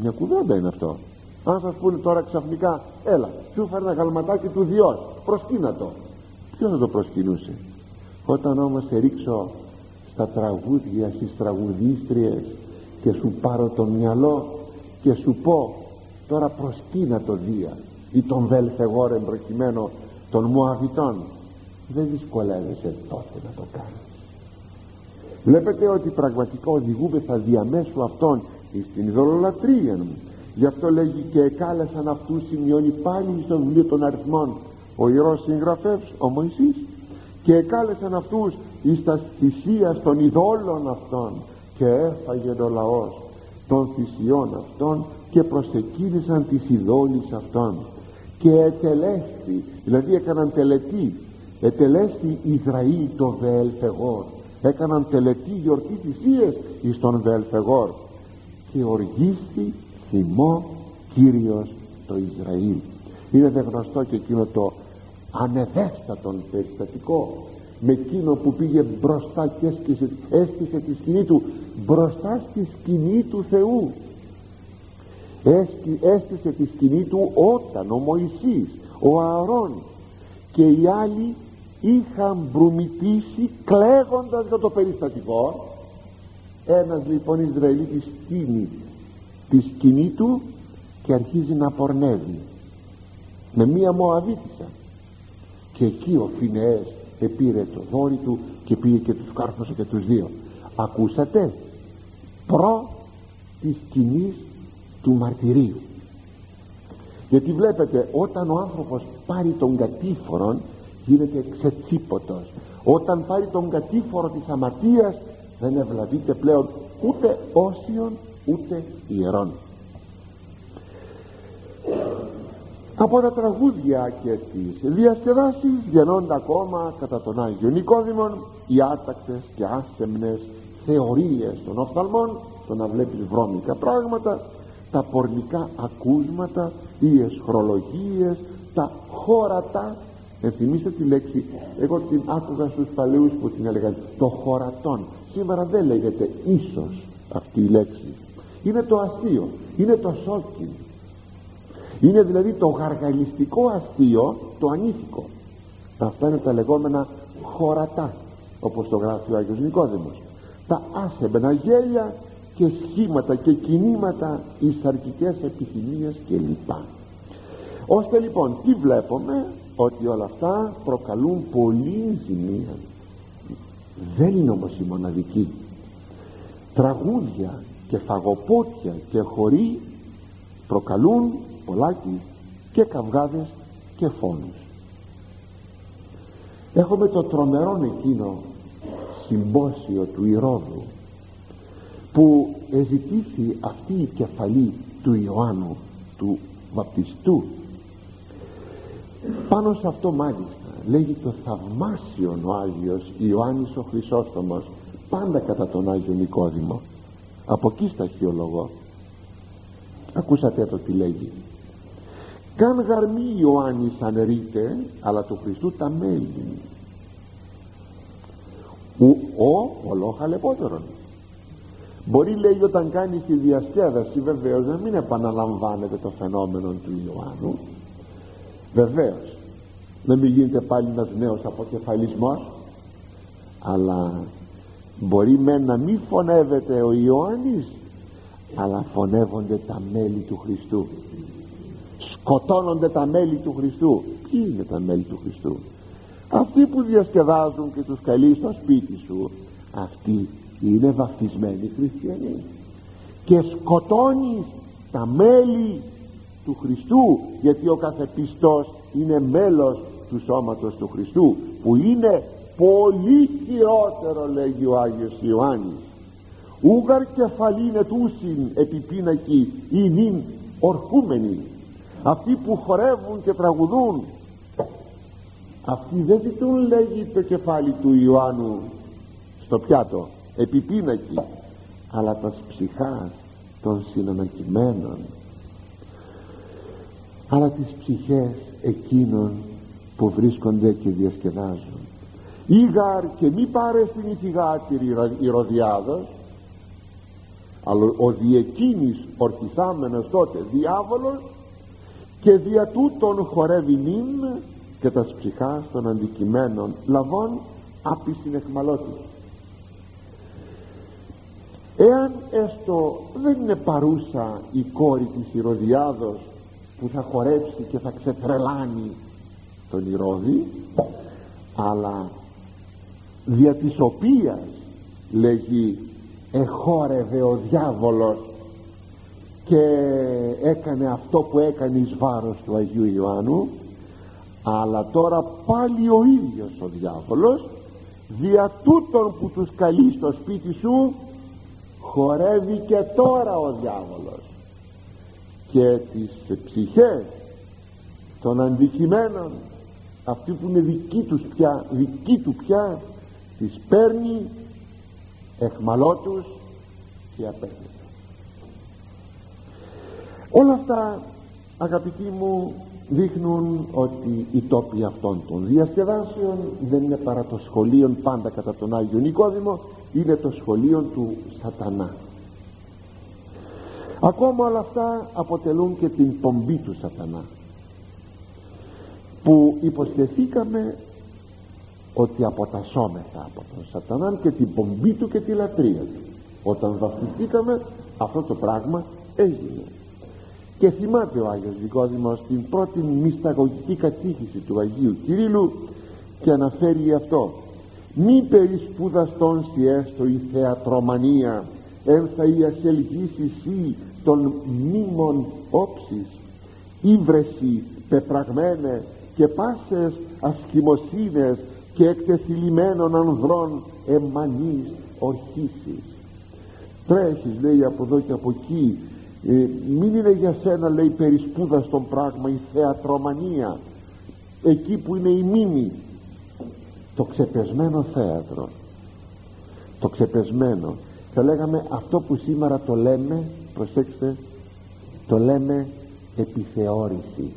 μια κουβέντα είναι αυτό. Αν σας πούνε τώρα ξαφνικά έλα σου φέρνει ένα γαλματάκι του Διός προσκύνα το ποιος θα το προσκυνούσε; Όταν όμως σε ρίξω στα τραγούδια στις τραγουδίστριες και σου πάρω το μυαλό και σου πω τώρα προσκύνα το Δία ή τον Βελθεγόρ εμπροκειμένο των Μωαβιτών δεν δυσκολεύεσαι τότε να το κάνεις. Βλέπετε ότι πραγματικά οδηγούμεθα διαμέσου αυτών στην ειδωλολατρία γι' αυτό λέγει και εκάλεσαν αυτούς σημειώνει πάλι στο βιβλίο των αριθμών ο ιερός συγγραφεύς ο Μωυσής και εκάλεσαν αυτούς εις τα θυσίας των ειδόλων αυτών και έφαγε ο λαός των θυσιών αυτών και προσεκίνησαν τις ειδόλεις αυτών και ετελέστη δηλαδή έκαναν τελετή. Ετελέστη Ισραήλ το Βελφεγόρ έκαναν τελετή γιορτή θυσίες εις τον Βελφεγόρ και οργίστη θυμό Κύριος το Ισραήλ. Είναι δε γνωστό και εκείνο το ανεδέστατον περιστατικό με εκείνο που πήγε μπροστά και έσκησε, έσκησε τη σκηνή του μπροστά στη σκηνή του Θεού έσκησε τη σκηνή του όταν ο Μωυσής ο Ααρών και οι άλλοι είχαν μπρουμητήσει κλαίγοντας για το περιστατικό. Ένας λοιπόν Ισραηλίτης στείνει τη σκηνή του και αρχίζει να πορνεύει με μία Μωαβίτισσα. Και εκεί ο Φινεές επήρε το δόρι του και πήγε και τους κάρφωσε και τους δύο. Ακούσατε; Προ της σκηνής του μαρτυρίου. Γιατί βλέπετε όταν ο άνθρωπος πάρει τον κατήφορον γίνεται ξετσίποτος. Όταν πάρει τον κατήφορο της αμαρτίας δεν ευλαβείται πλέον ούτε όσιον ούτε ιερών από τα τραγούδια και τις διασκεδάσεις γεννώνται ακόμα κατά τον Άγιο Νικόδημον οι άτακτες και άσεμνες θεωρίες των οφθαλμών το να βλέπεις βρώμικα πράγματα τα πορνικά ακούσματα οι εσχρολογίες τα χώρατα. Ενθυμίστε τη λέξη. Εγώ την άκουγα στους παλαιούς που την έλεγαν το χωρατόν. Σήμερα δεν λέγεται ίσως αυτή η λέξη. Είναι το αστείο. Είναι το σόκι. Είναι δηλαδή το γαργαλιστικό αστείο το ανήθικο. Αυτά είναι τα λεγόμενα χωρατά όπως το γράφει ο Άγιος Νικόδημος. Τα άσεμπαινα γέλια και σχήματα και κινήματα εις αρκικές επιθυμίες κλπ. Ώστε λοιπόν τι βλέπουμε; Ότι όλα αυτά προκαλούν πολύ ζημία. Δεν είναι όμως η μοναδική. Τραγούδια και φαγοπότια και χωρί προκαλούν πολλάκι και καυγάδες και φόνους. Έχουμε το τρομερό εκείνο συμπόσιο του Ηρώδου που εζητήθη αυτή η κεφαλή του Ιωάννου του βαπτιστού. Πάνω σε αυτό μάλιστα λέγει το θαυμάσιον ο Άγιος Ιωάννης ο Χρυσόστομος πάντα κατά τον Άγιο Νικόδημο. Από εκεί στα χειολογώ ακούσατε το τι λέγει. Καν γαρμή Ιωάννης ανερείται αλλά του Χριστού τα μέλη ο, ο πολλό χαλεπότερον μπορεί λέει όταν κάνεις τη διασκέδαση βεβαίως να μην επαναλαμβάνεται το φαινόμενο του Ιωάννου. Βεβαίως. Να μην γίνεται πάλι ένας νέος αποκεφαλισμός. Αλλά μπορεί με να μην φωνεύεται ο Ιωάννης αλλά φωνεύονται τα μέλη του Χριστού. Σκοτώνονται τα μέλη του Χριστού. Ποιοι είναι τα μέλη του Χριστού; Αυτοί που διασκεδάζουν και τους καλεί στο σπίτι σου αυτοί είναι βαφτισμένοι χριστιανοί. Και σκοτώνεις τα μέλη του Χριστού γιατί ο κάθε πιστός είναι μέλος του σώματος του Χριστού που είναι πολύ χειρότερο λέγει ο Άγιος Ιωάννης. Ούγαρ κεφαλήν ετούσιν επιπίνακι ή νυν ορκούμενοι. Αυτοί που χορεύουν και τραγουδούν αυτοί δεν ζητούν λέγει το κεφάλι του Ιωάννου στο πιάτο επιπίνακι αλλά τα ψυχάς των συνανακημένων αλλά τις ψυχές εκείνων που βρίσκονται και διασκεδάζουν. Ήγαρ και μη πάρε στην ηθιγάτηρη Ηρωδιάδος. Αλλά ο διεκίνης ορκισάμενος τότε διάβολος και δια τούτον χορεύει νυν και τας ψυχάς των αντικειμένων λαβών άπισιν εχμαλώτης εάν έστω δεν είναι παρούσα η κόρη της Ηρωδιάδος που θα χορέψει και θα ξετρελάνει τον Ηρώδη αλλά δια της οποίας λέγει εχόρευε ο διάβολος και έκανε αυτό που έκανε εις βάρος του Αγίου Ιωάννου αλλά τώρα πάλι ο ίδιος ο διάβολος δια τούτων που τους καλεί στο σπίτι σου χορεύει και τώρα ο διάβολος. Και τις ψυχές των αντικειμένων αυτοί που είναι δικοί τους πια δικοί του πια τις παίρνει εχμαλώτους και απέχεται όλα αυτά αγαπητοί μου δείχνουν ότι οι τόποι αυτών των διασκεδάσεων δεν είναι παρά το σχολείο πάντα κατά τον Άγιο Νικόδημο είναι το σχολείο του σατανά. Ακόμα όλα αυτά αποτελούν και την πομπή του σατανά που υποσχεθήκαμε ότι αποτασσόμεθα από τον σατανά και την πομπή του και τη λατρεία του. Όταν βαφτιστήκαμε αυτό το πράγμα έγινε. Και θυμάται ο Άγιος Νικόδημος την πρώτη μυσταγωγική κατήχηση του Αγίου Κυρίλου και αναφέρει αυτό μη περισπούδαστον σι έστω η θεατρομανία εν θα η ασελγήσει σύ των μήμων όψης. Ύβρεση πεπραγμένε και πάσες ασκημοσύνες και εκτεθειλημένων ανδρών εμμανής ορχήσεις. Τρέχεις λέει από εδώ και από εκεί. Ε, μην είναι για σένα λέει περισπούδα στον πράγμα η θεατρομανία εκεί που είναι η μήμη το ξεπεσμένο θέατρο. Το ξεπεσμένο. Θα λέγαμε αυτό που σήμερα το λέμε προσέξτε το λέμε επιθεώρηση.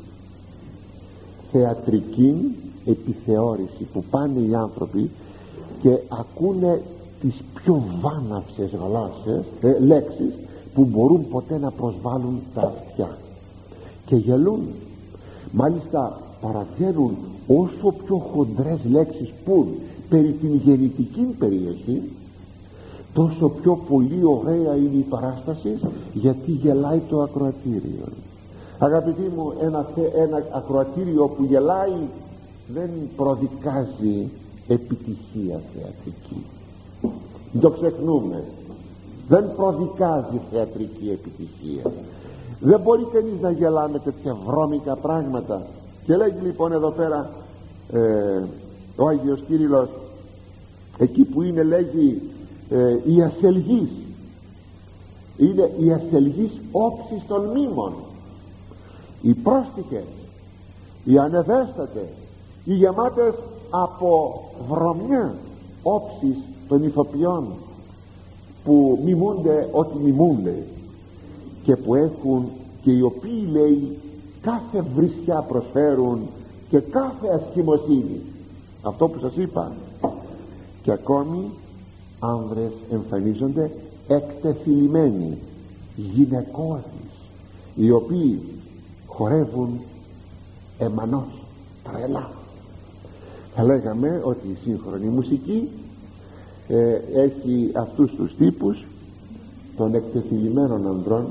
Θεατρική επιθεώρηση που πάνε οι άνθρωποι και ακούνε τις πιο βάναυσες γλώσσες, ε, λέξεις που μπορούν ποτέ να προσβάλλουν τα αυτιά. Και γελούν. Μάλιστα παραβγαίνουν όσο πιο χοντρές λέξεις πουν περί την γεννητική περιοχή τόσο πιο πολύ ωραία είναι η παράσταση γιατί γελάει το ακροατήριο. Αγαπητοί μου ένα, ένα ακροατήριο που γελάει δεν προδικάζει επιτυχία θεατρική. Το ξεχνούμε. Δεν προδικάζει θεατρική επιτυχία. Δεν μπορεί κανείς να γελά με τέτοια βρώμικα πράγματα και λέγει λοιπόν εδώ πέρα ε, ο Άγιος Κύριλλος εκεί που είναι λέγει ε, η ασελγής είναι η ασελγής όψης των μήμων οι πρόστιχες οι ανεβέστατες οι γεμάτες από βρωμιά όψης των ηθοποιών που μιμούνται ό,τι μιμούνται και που έχουν και οι οποίοι λέει κάθε βρισιά προσφέρουν και κάθε ασχημοσύνη αυτό που σας είπα. Και ακόμη άνδρες εμφανίζονται εκτεθειλημένοι γυναικώδεις οι οποίοι χορεύουν εμανός τρελά. Θα λέγαμε ότι η σύγχρονη μουσική ε, έχει αυτούς τους τύπους των εκτεθειλημένων ανδρών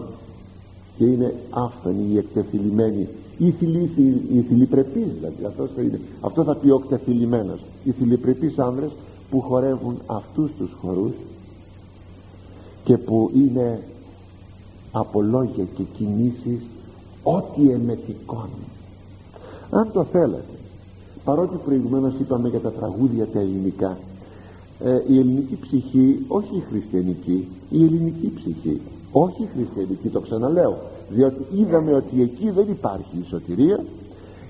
και είναι άφθονοι οι εκτεθειλημένοι οι, θηλυ, οι θηλυπρεπείς δηλαδή αυτός θα, είναι, αυτό θα πει ο εκτεθειλημένος οι θηλυπρεπείς άνδρες που χορεύουν αυτούς τους χορούς και που είναι από λόγια και κινήσεις ό,τι εμετικών. Αν το θέλετε παρότι προηγουμένως είπαμε για τα τραγούδια τα ελληνικά ε, η ελληνική ψυχή όχι η χριστιανική η ελληνική ψυχή όχι η χριστιανική το ξαναλέω. Διότι είδαμε ότι εκεί δεν υπάρχει η σωτηρία.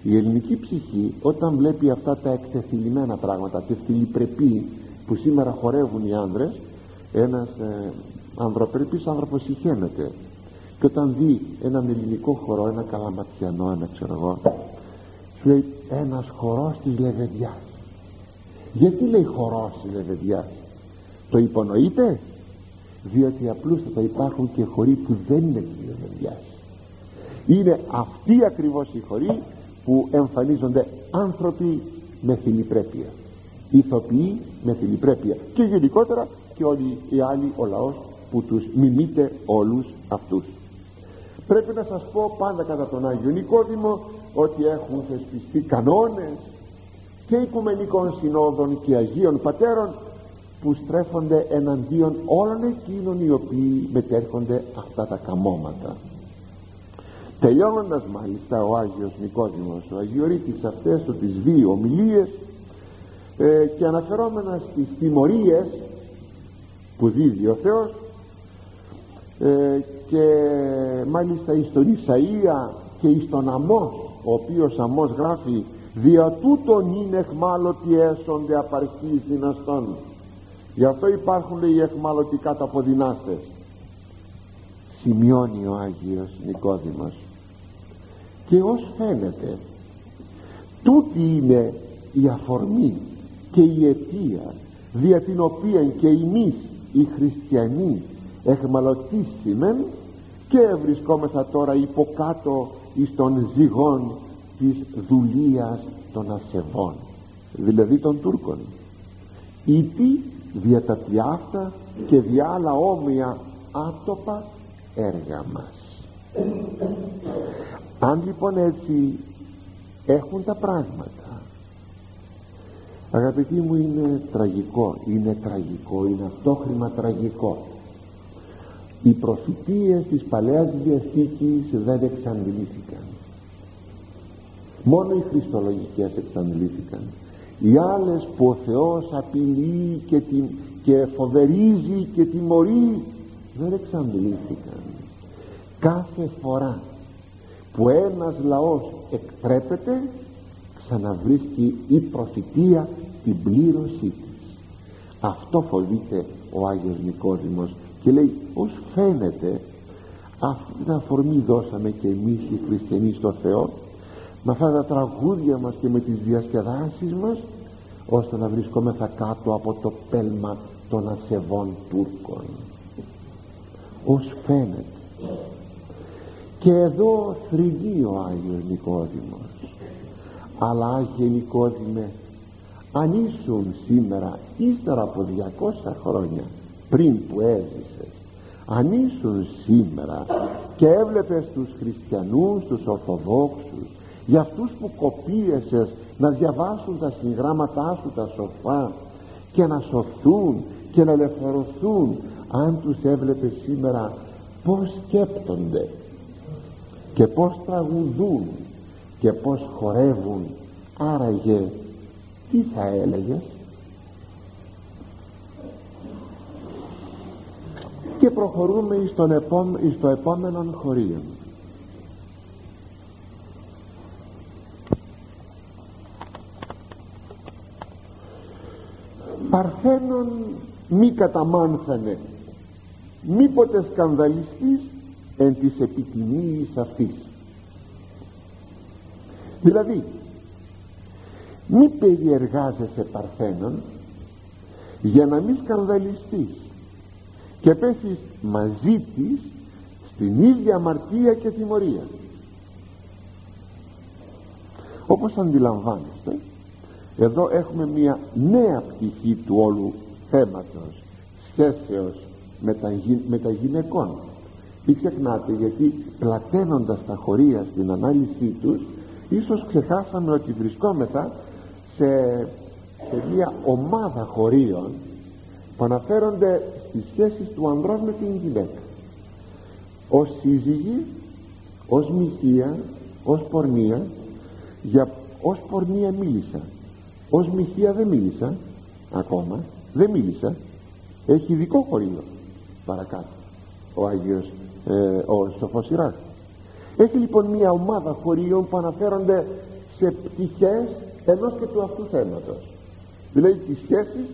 Η ελληνική ψυχή όταν βλέπει αυτά τα εκτεθειλημένα πράγματα τη θηλυπρεπή που σήμερα χορεύουν οι άνδρες ένας ε, ανδροπρεπής άνθρωπος συχαίνεται και όταν δει έναν ελληνικό χορό ένα καλαματιανό ένα ξέρω εγώ σου λέει ένας χορός της λεβεδιάς γιατί λέει χορός της λεβεδιάς το υπονοείτε; Διότι απλούστατα υπάρχουν και χωροί που δεν είναι της λεβεδιάς είναι αυτοί ακριβώς οι χωροί που εμφανίζονται άνθρωποι με θηλυπρέπεια ηθοποιοί με θηλυπρέπεια και γενικότερα και όλοι οι άλλοι ο λαός που τους μιμείται όλους αυτούς. Πρέπει να σας πω πάντα κατά τον Άγιο Νικόδημο ότι έχουν θεσπιστεί κανόνες και οικουμενικών συνόδων και Αγίων Πατέρων που στρέφονται εναντίον όλων εκείνων οι οποίοι μετέρχονται αυτά τα καμώματα. Τελειώνοντας μάλιστα ο Άγιος Νικόδημος ο Αγιορείτης αυτές του τις δύο ομιλίες ε, και αναφερόμενα στις τιμωρίες που δίδει ο Θεός ε, και μάλιστα εις τον Ισαΐα και εις τον Αμός ο οποίος Αμός γράφει δια τούτον είναι εχμάλωτοι έσονται απαρχής δυναστών γι' αυτό υπάρχουν οι εχμάλωτοι κάτω από δυνάστες σημειώνει ο Άγιος Νικόδημος. Και ως φαίνεται τούτη είναι η αφορμή και η αιτία δια την οποία και εμείς οι χριστιανοί εχμαλωτήσιμεν και βρισκόμεθα τώρα υποκάτω εις των ζυγών της δουλείας των ασεβών δηλαδή των Τούρκων. Ήτι δια τα τιάφτα και δια άλλα όμοια άτοπα έργα μας. Αν λοιπόν έτσι έχουν τα πράγματα αγαπητοί μου είναι τραγικό είναι τραγικό είναι αυτόχρημα τραγικό. Οι προφητείες της Παλαιάς Διαθήκης δεν εξαντλήθηκαν. Μόνο οι χριστολογικές εξαντλήθηκαν οι άλλες που ο Θεός απειλεί και, και φοβερίζει και τιμωρεί δεν εξαντλήθηκαν. Κάθε φορά που ένας λαός εκτρέπεται ξαναβρίσκει η προφητεία την πλήρωσή της. Αυτό φοβείται ο Άγιος Νικόδημος και λέει ως φαίνεται αυτή την αφορμή δώσαμε και εμείς οι χριστιανοί στο Θεό με αυτά τα τραγούδια μας και με τις διασκεδάσεις μας ώστε να βρισκόμεθα κάτω από το πέλμα των ασεβών Τούρκων. Ως φαίνεται. Και εδώ θρυγεί ο Άγιος Νικόδημος. Αλλά Άγιε Νικόδημε αν ήσουν σήμερα ύστερα από 200 χρόνια πριν που έζησες αν ήσουν σήμερα και έβλεπες τους χριστιανούς, τους ορθοδόξους για αυτούς που κοπίεσες να διαβάσουν τα συγγράμματά σου τα σοφά και να σωθούν και να ελευθερωθούν αν τους έβλεπες σήμερα πως σκέπτονται και πως τραγουδούν και πως χορεύουν άραγε τι θα έλεγες; Και προχωρούμε στον στο επόμενο χωρίο Παρθένον μη καταμάνθανε. Μήποτε σκανδαλιστής εν της επιτιμής αυτής. Δηλαδή μη περιεργάζεσαι παρθένον για να μην σκανδαλιστείς και πέσεις μαζί της στην ίδια αμαρτία και τιμωρία. Όπως αντιλαμβάνεστε εδώ έχουμε μια νέα πτυχή του όλου θέματος σχέσεως με τα, με τα γυναικών. Μην ξεχνάτε γιατί πλαταίνοντας τα χωρία στην ανάλυση τους ίσως ξεχάσαμε ότι βρισκόμεθα σε, σε μια ομάδα χωρίων που αναφέρονται στις σχέσεις του ανδρός με την γυναίκα. Ως σύζυγη ως μοιχεία ως πορνεία για, ως πορνεία μίλησα ως μοιχεία δεν μίλησα ακόμα δεν μίλησα. Έχει ειδικό χωρίο παρακάτω ο Άγιος ε, ο Σοφός έχει λοιπόν μια ομάδα χωρίων που αναφέρονται σε πτυχές ενός και του αυτού θέματος. Δηλαδή τις σχέσεις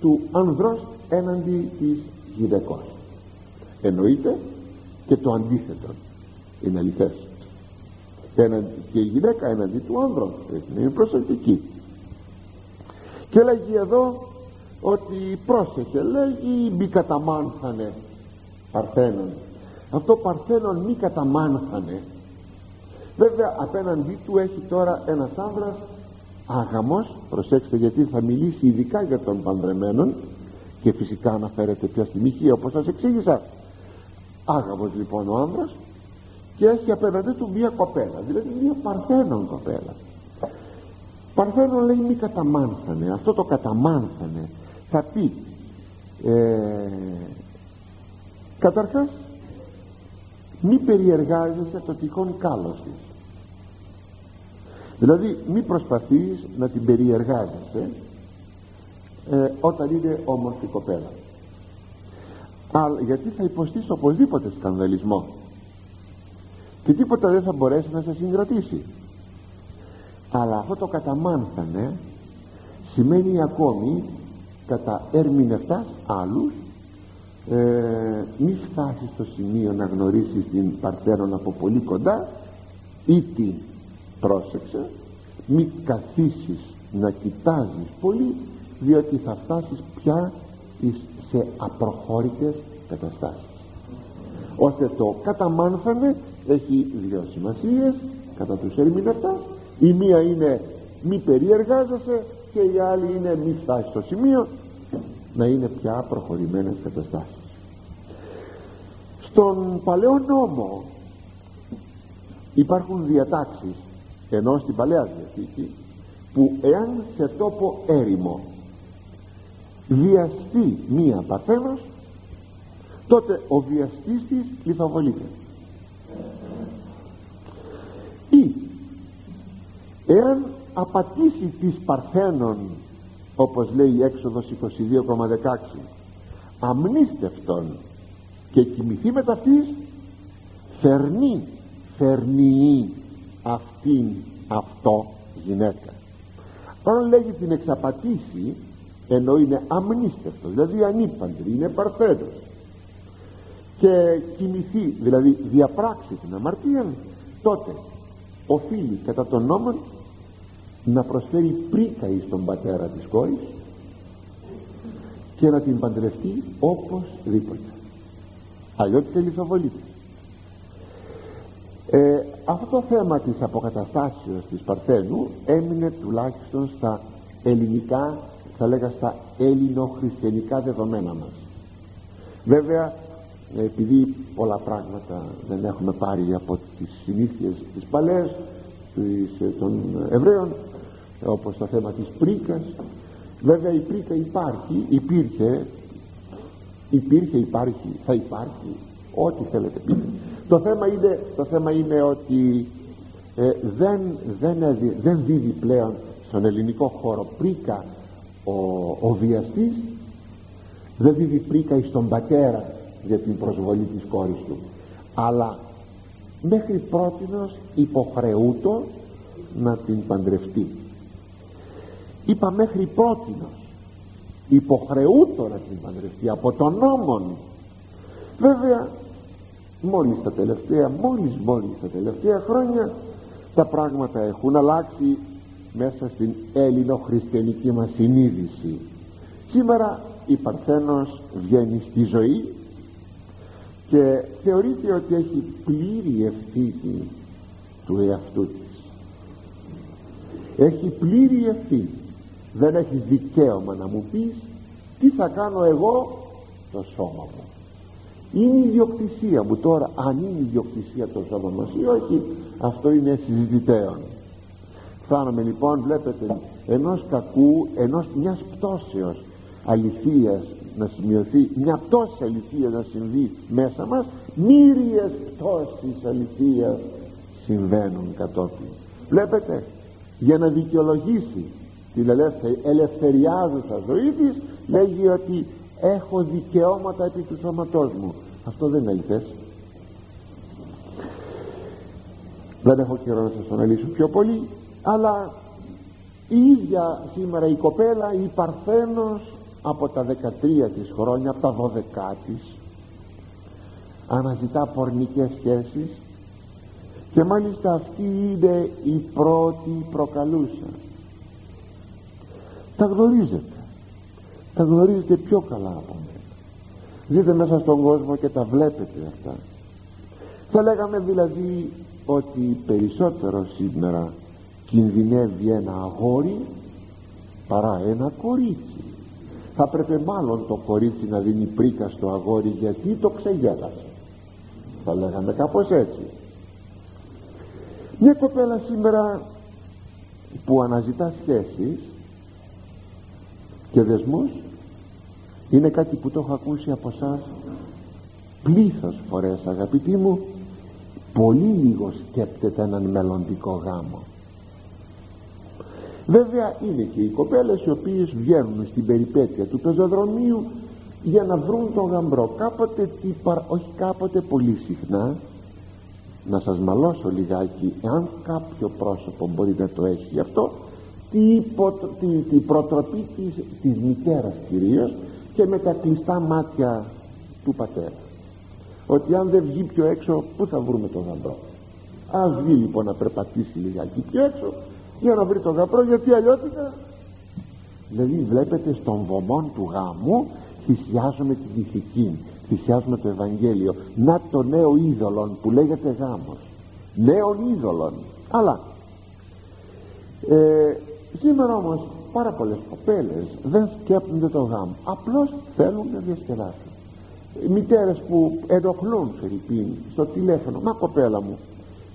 του ανδρός έναντι της γυναικός. Εννοείται και το αντίθετο είναι αληθές. Και η γυναίκα έναντι του άνδρου είναι προσεκτική και λέγει εδώ ότι πρόσεχε λέγει μη καταμάνθανε παρθένων αυτό παρθένων μη καταμάνθανε. Βέβαια απέναντί του έχει τώρα ένας άνδρας άγαμος προσέξτε γιατί θα μιλήσει ειδικά για τον πανδρεμένον και φυσικά αναφέρεται πια στη μοιχεία όπως σας εξήγησα. Άγαμος λοιπόν ο άνδρας και έχει απέναντί του μία κοπέλα δηλαδή μία παρθένων κοπέλα Παρθένο λέει μη καταμάνθανε. Αυτό το καταμάνθανε. Θα πει ε, καταρχάς μη περιεργάζεσαι το τυχόν κάλος της. Δηλαδή μη προσπαθείς να την περιεργάζεσαι ε, όταν είναι όμορφη κοπέλα. Αλλά γιατί θα υποστείς οπωσδήποτε σκανδαλισμό. Και τίποτα δεν θα μπορέσει να σε συγκρατήσει αλλά αυτό το καταμάνθανε σημαίνει ακόμη κατά ερμηνευτάς άλλους ε, μη φτάσεις στο σημείο να γνωρίσεις την Παρθένον από πολύ κοντά ή τι πρόσεξε μη καθίσεις να κοιτάζεις πολύ διότι θα φτάσεις πια σε απροχώρητες καταστάσεις. Ώστε το καταμάνθανε έχει δύο σημασίες κατά τους ερμηνευτάς η μία είναι μη περιεργάζεσαι και η άλλη είναι μη φτάσεις στο σημείο να είναι πια προχωρημένες καταστάσεις. Στον παλαιό νόμο υπάρχουν διατάξεις ενώ στην Παλαιά Διαθήκη που εάν σε τόπο έρημο βιαστεί μία παρθένος τότε ο βιαστής της λιθοβολείται. Ή εάν απατήσει της παρθένων όπως λέει η έξοδος 22,16 αμνίστευτον και κοιμηθεί με ταυτής φερνεί φερνεί αυτήν αυτό γυναίκα. Όταν λέγει την εξαπατήσει ενώ είναι αμνίστευτος δηλαδή ανήπαντρη είναι παρθένος. Και κοιμηθεί δηλαδή διαπράξει την αμαρτία τότε οφείλει κατά τον νόμο να προσφέρει πρίκα εις τον πατέρα της κόρης και να την παντρευτεί οπωσδήποτε αλλιώς και λιθοβολείται. Ε, αυτό το θέμα της αποκαταστάσεως της Παρθένου έμεινε τουλάχιστον στα ελληνικά θα λέγα στα ελληνοχριστιανικά δεδομένα μας. Βέβαια επειδή πολλά πράγματα δεν έχουμε πάρει από τις συνήθειες της παλές ε, των Εβραίων όπως το θέμα της πρίκας. Βέβαια η πρίκα υπάρχει υπήρχε υπήρχε υπάρχει θα υπάρχει ό,τι θέλετε πείτε. Το θέμα είναι, το θέμα είναι ότι ε, δεν, δεν, δεν δίδει πλέον στον ελληνικό χώρο πρίκα ο, ο βιαστής δεν δίδει πρίκα στον πατέρα για την προσβολή της κόρης του. Αλλά μέχρι πρότινος υποχρεούτο να την παντρευτεί είπα μέχρι πρότινος υποχρεούτο να την παντρευτεί από τον νόμον βέβαια μόλις τα τελευταία μόλις μόλις τα τελευταία χρόνια τα πράγματα έχουν αλλάξει μέσα στην ελληνοχριστιανική μας συνείδηση. Σήμερα η Παρθένος βγαίνει στη ζωή και θεωρείται ότι έχει πλήρη ευθύνη του εαυτού της. Έχει πλήρη ευθύνη δεν έχεις δικαίωμα να μου πεις τι θα κάνω εγώ το σώμα μου. Είναι η ιδιοκτησία μου. Τώρα αν είναι η ιδιοκτησία το σώμα μας ή όχι αυτό είναι συζητητέων. Φτάνουμε λοιπόν βλέπετε ενός κακού ενός μιας πτώσεως αληθείας να σημειωθεί μια πτώση αληθείας να συμβεί μέσα μας μύριες πτώσεις αληθείας συμβαίνουν κατόπιν. Βλέπετε για να δικαιολογήσει την ελεύθερη, ελευθεριάζουσα ζωή της λέγει ότι έχω δικαιώματα επί του σώματός μου. Αυτό δεν είναι αληθές. Δεν έχω καιρό να σας το αναλύσω πιο πολύ αλλά η ίδια σήμερα η κοπέλα η Παρθένος από τα 13 της χρόνια από τα 12 της αναζητά πορνικές σχέσεις και μάλιστα αυτή είναι η πρώτη προκαλούσα τα γνωρίζετε. Τα γνωρίζετε πιο καλά από μένα. Ζείτε μέσα στον κόσμο και τα βλέπετε αυτά. Θα λέγαμε δηλαδή ότι περισσότερο σήμερα κινδυνεύει ένα αγόρι παρά ένα κορίτσι. Θα πρέπει μάλλον το κορίτσι να δίνει πρίκα στο αγόρι γιατί το ξεγέλασε. Θα λέγαμε κάπως έτσι. Μια κοπέλα σήμερα που αναζητά σχέσεις και δεσμούς είναι κάτι που το έχω ακούσει από εσάς πλήθος φορές αγαπητοί μου. Πολύ λίγο σκέπτεται έναν μελλοντικό γάμο. Βέβαια είναι και οι κοπέλες οι οποίες βγαίνουν στην περιπέτεια του πεζοδρομίου για να βρουν τον γαμπρό. Κάποτε τι, όχι κάποτε πολύ συχνά να σας μαλώσω λιγάκι εάν κάποιο πρόσωπο μπορεί να το έχει αυτό την τη, τη προτροπή της, της μητέρας κυρίως και με τα κλειστά μάτια του πατέρα. Ότι αν δεν βγει πιο έξω πού θα βρούμε τον γαμπρό. Ας βγει λοιπόν να περπατήσει λιγάκι πιο έξω για να βρει τον γαμπρό γιατί αλλιώτικα δηλαδή βλέπετε στον βωμόν του γάμου θυσιάζουμε την ηθική θυσιάζουμε το Ευαγγέλιο. Να το νέο είδωλον που λέγεται γάμος. Νέων είδωλων. Αλλά ε, σήμερα όμως πάρα πολλές κοπέλες δεν σκέπτονται το γάμο. Απλώς θέλουν να διασκεδάσουν. Μητέρες που ενοχλούν Φερρυπίν στο τηλέφωνο μα κοπέλα μου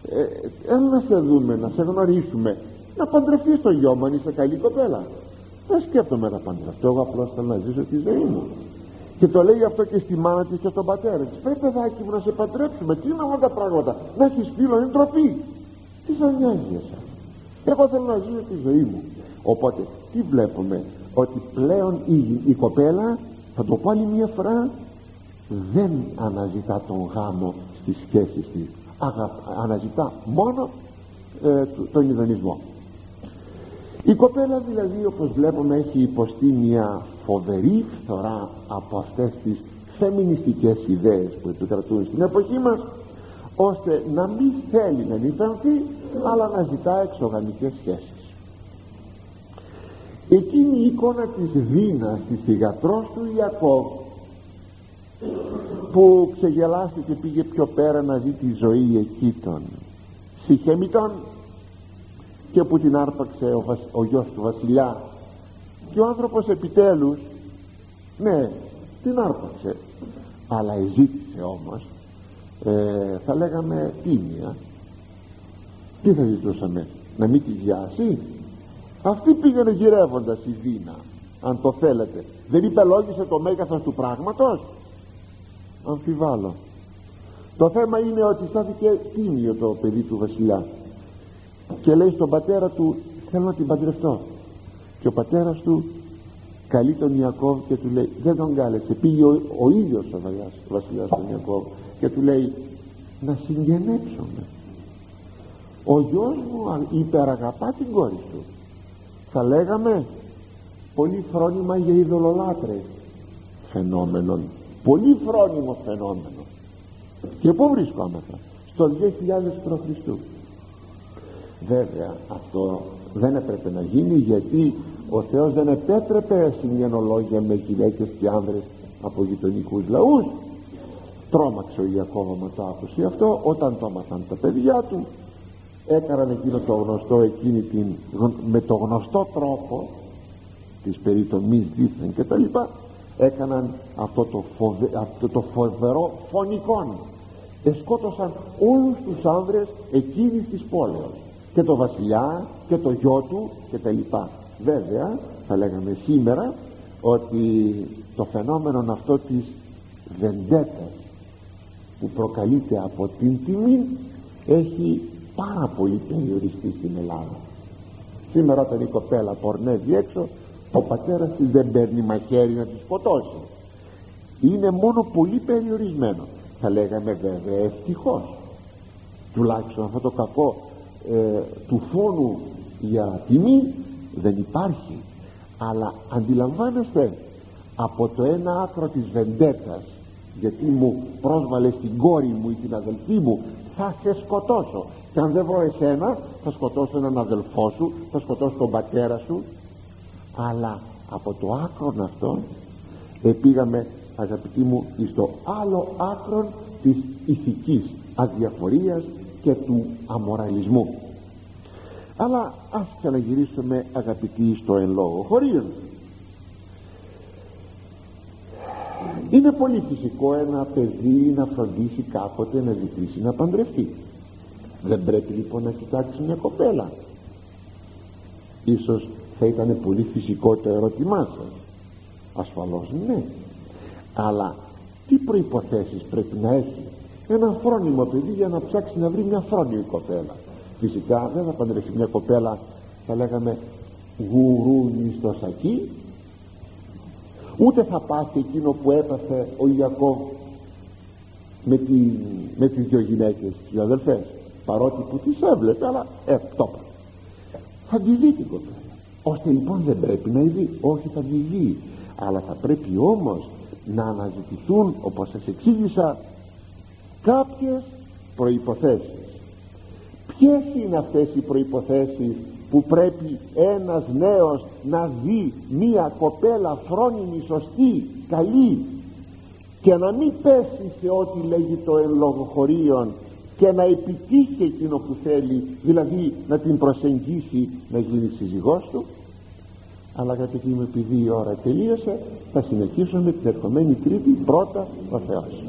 ε, έλα να σε δούμε να σε γνωρίσουμε. Να παντρευτείς το γιο μου αν είσαι καλή κοπέλα δεν σκέφτομαι να παντρευτώ εγώ απλώς θέλω να ζήσω τη ζωή μου. Και το λέει αυτό και στη μάνα της και στον πατέρα της. Πρέπει παιδάκι μου να σε παντρέψουμε. Τι είναι αυτά τα πράγματα. Να έχεις φίλο είναι τροπή τι θα νοιάζει εσάς εγώ θέλω να ζήσω τη ζωή μου. Οπότε τι βλέπουμε; Ότι πλέον η, η κοπέλα θα το πάλι μια φορά. Δεν αναζητά τον γάμο στις σχέσεις της. Αναζητά μόνο ε, τον ιδανισμό η κοπέλα δηλαδή όπως βλέπουμε έχει υποστεί μια φοβερή φθορά από αυτές τις φεμινιστικές ιδέες που επικρατούν στην εποχή μας ώστε να μην θέλει να νυφανθεί αλλά να ζητά εξωγαμικές σχέσεις. Εκείνη η εικόνα της Δίνας της θυγατρός του Ιακώβ που ξεγελάστηκε και πήγε πιο πέρα να δει τη ζωή εκεί των Συχεμιτών και που την άρπαξε ο, βασ, ο γιος του βασιλιά. Και ο άνθρωπος επιτέλους ναι την άρπαξε. Αλλά ζήτησε όμως ε, θα λέγαμε τίμια τι θα ζητούσαμε να μην τη βιάσει; Αυτή πήγαινε γυρεύοντας η Δίνα αν το θέλετε. Δεν υπελόγισε το μέγεθος του πράγματος; Αμφιβάλλω. Το θέμα είναι ότι στάθηκε τίμιο το παιδί του βασιλιά. Και λέει στον πατέρα του θέλω να την παντρευτώ και ο πατέρας του καλεί τον Ιακώβ και του λέει δεν τον κάλεσε πήγε ο, ο ίδιος ο βασιλιάς τον Ιακώβ και του λέει να συγγενέψουμε ο γιος μου υπεραγαπά την κόρη σου. Θα λέγαμε πολύ φρόνημα για ειδωλολάτρες φαινόμενο πολύ φρόνιμο φαινόμενο. Και πού βρισκόμεθα στο 2000 π.Χ. βέβαια αυτό δεν έπρεπε να γίνει γιατί ο Θεός δεν επέτρεπε συγγενολόγια με γυναίκες και άνδρες από γειτονικούς λαούς. Τρόμαξε ο Ιακώβα με το άκουσε αυτό όταν το έμαθαν τα παιδιά του έκαναν εκείνο το γνωστό εκείνη την, με το γνωστό τρόπο της περιτομής δίθεν και τα λοιπά έκαναν αυτό το, φοβε, αυτό το φοβερό φωνικόν. Εσκότωσαν όλους τους άνδρες εκείνης της πόλεως. Και το βασιλιά και το γιο του και τα λοιπά. Βέβαια θα λέγαμε σήμερα ότι το φαινόμενο αυτό της βεντέτας που προκαλείται από την τιμή έχει πάρα πολύ περιοριστεί στην Ελλάδα. Σήμερα όταν η κοπέλα πορνεύει έξω ο πατέρας της δεν παίρνει μαχαίρι να της σκοτώσει. Είναι μόνο πολύ περιορισμένο. Θα λέγαμε βέβαια ευτυχώς. Τουλάχιστον αυτό το κακό ε, του φόνου για τιμή δεν υπάρχει. Αλλά αντιλαμβάνεστε από το ένα άκρο της βεντέτας γιατί μου πρόσβαλε την κόρη μου ή την αδελφή μου θα σε σκοτώσω και αν δεν βρω εσένα θα σκοτώσω έναν αδελφό σου θα σκοτώσω τον πατέρα σου. Αλλά από το άκρο αυτό επήγαμε αγαπητοί μου στο άλλο άκρο της ηθικής αδιαφορίας και του αμοραλισμού. Αλλά ας ξαναγυρίσουμε αγαπητοί στο εν λόγω χωρίων είναι πολύ φυσικό ένα παιδί να φροντίσει κάποτε να ζητήσει να παντρευτεί δεν πρέπει λοιπόν να κοιτάξει μια κοπέλα. Ίσως θα ήταν πολύ φυσικό το ερώτημά σας. Ασφαλώς ναι. Αλλά τι προϋποθέσεις πρέπει να έχει ένα φρόνιμο παιδί για να ψάξει να βρει μια φρόνιμη κοπέλα; Φυσικά δεν θα παντρευτεί μια κοπέλα θα λέγαμε γουρούνι στο σακί. Ούτε θα πάθει εκείνο που έπαθε ο Ιακώβ με, τη, με τις δυο γυναίκες τις αδελφές παρότι που τις έβλεπε αλλά ε, το θα τη δει την κοπέλα ώστε λοιπόν δεν πρέπει να δει όχι θα τη δει αλλά θα πρέπει όμως να αναζητηθούν όπως σας εξήγησα κάποιες προϋποθέσεις. Ποιες είναι αυτές οι προϋποθέσεις που πρέπει ένας νέος να δει μία κοπέλα φρόνιμη, σωστή, καλή και να μην πέσει σε ό,τι λέγει το εν και να επιτύχει εκείνο που θέλει δηλαδή να την προσεγγίσει να γίνει σύζυγός του. Αλλά αγαπητοί μου επειδή η ώρα τελείωσε θα συνεχίσουμε την ερχομένη τρίτη πρώτα ο Θεός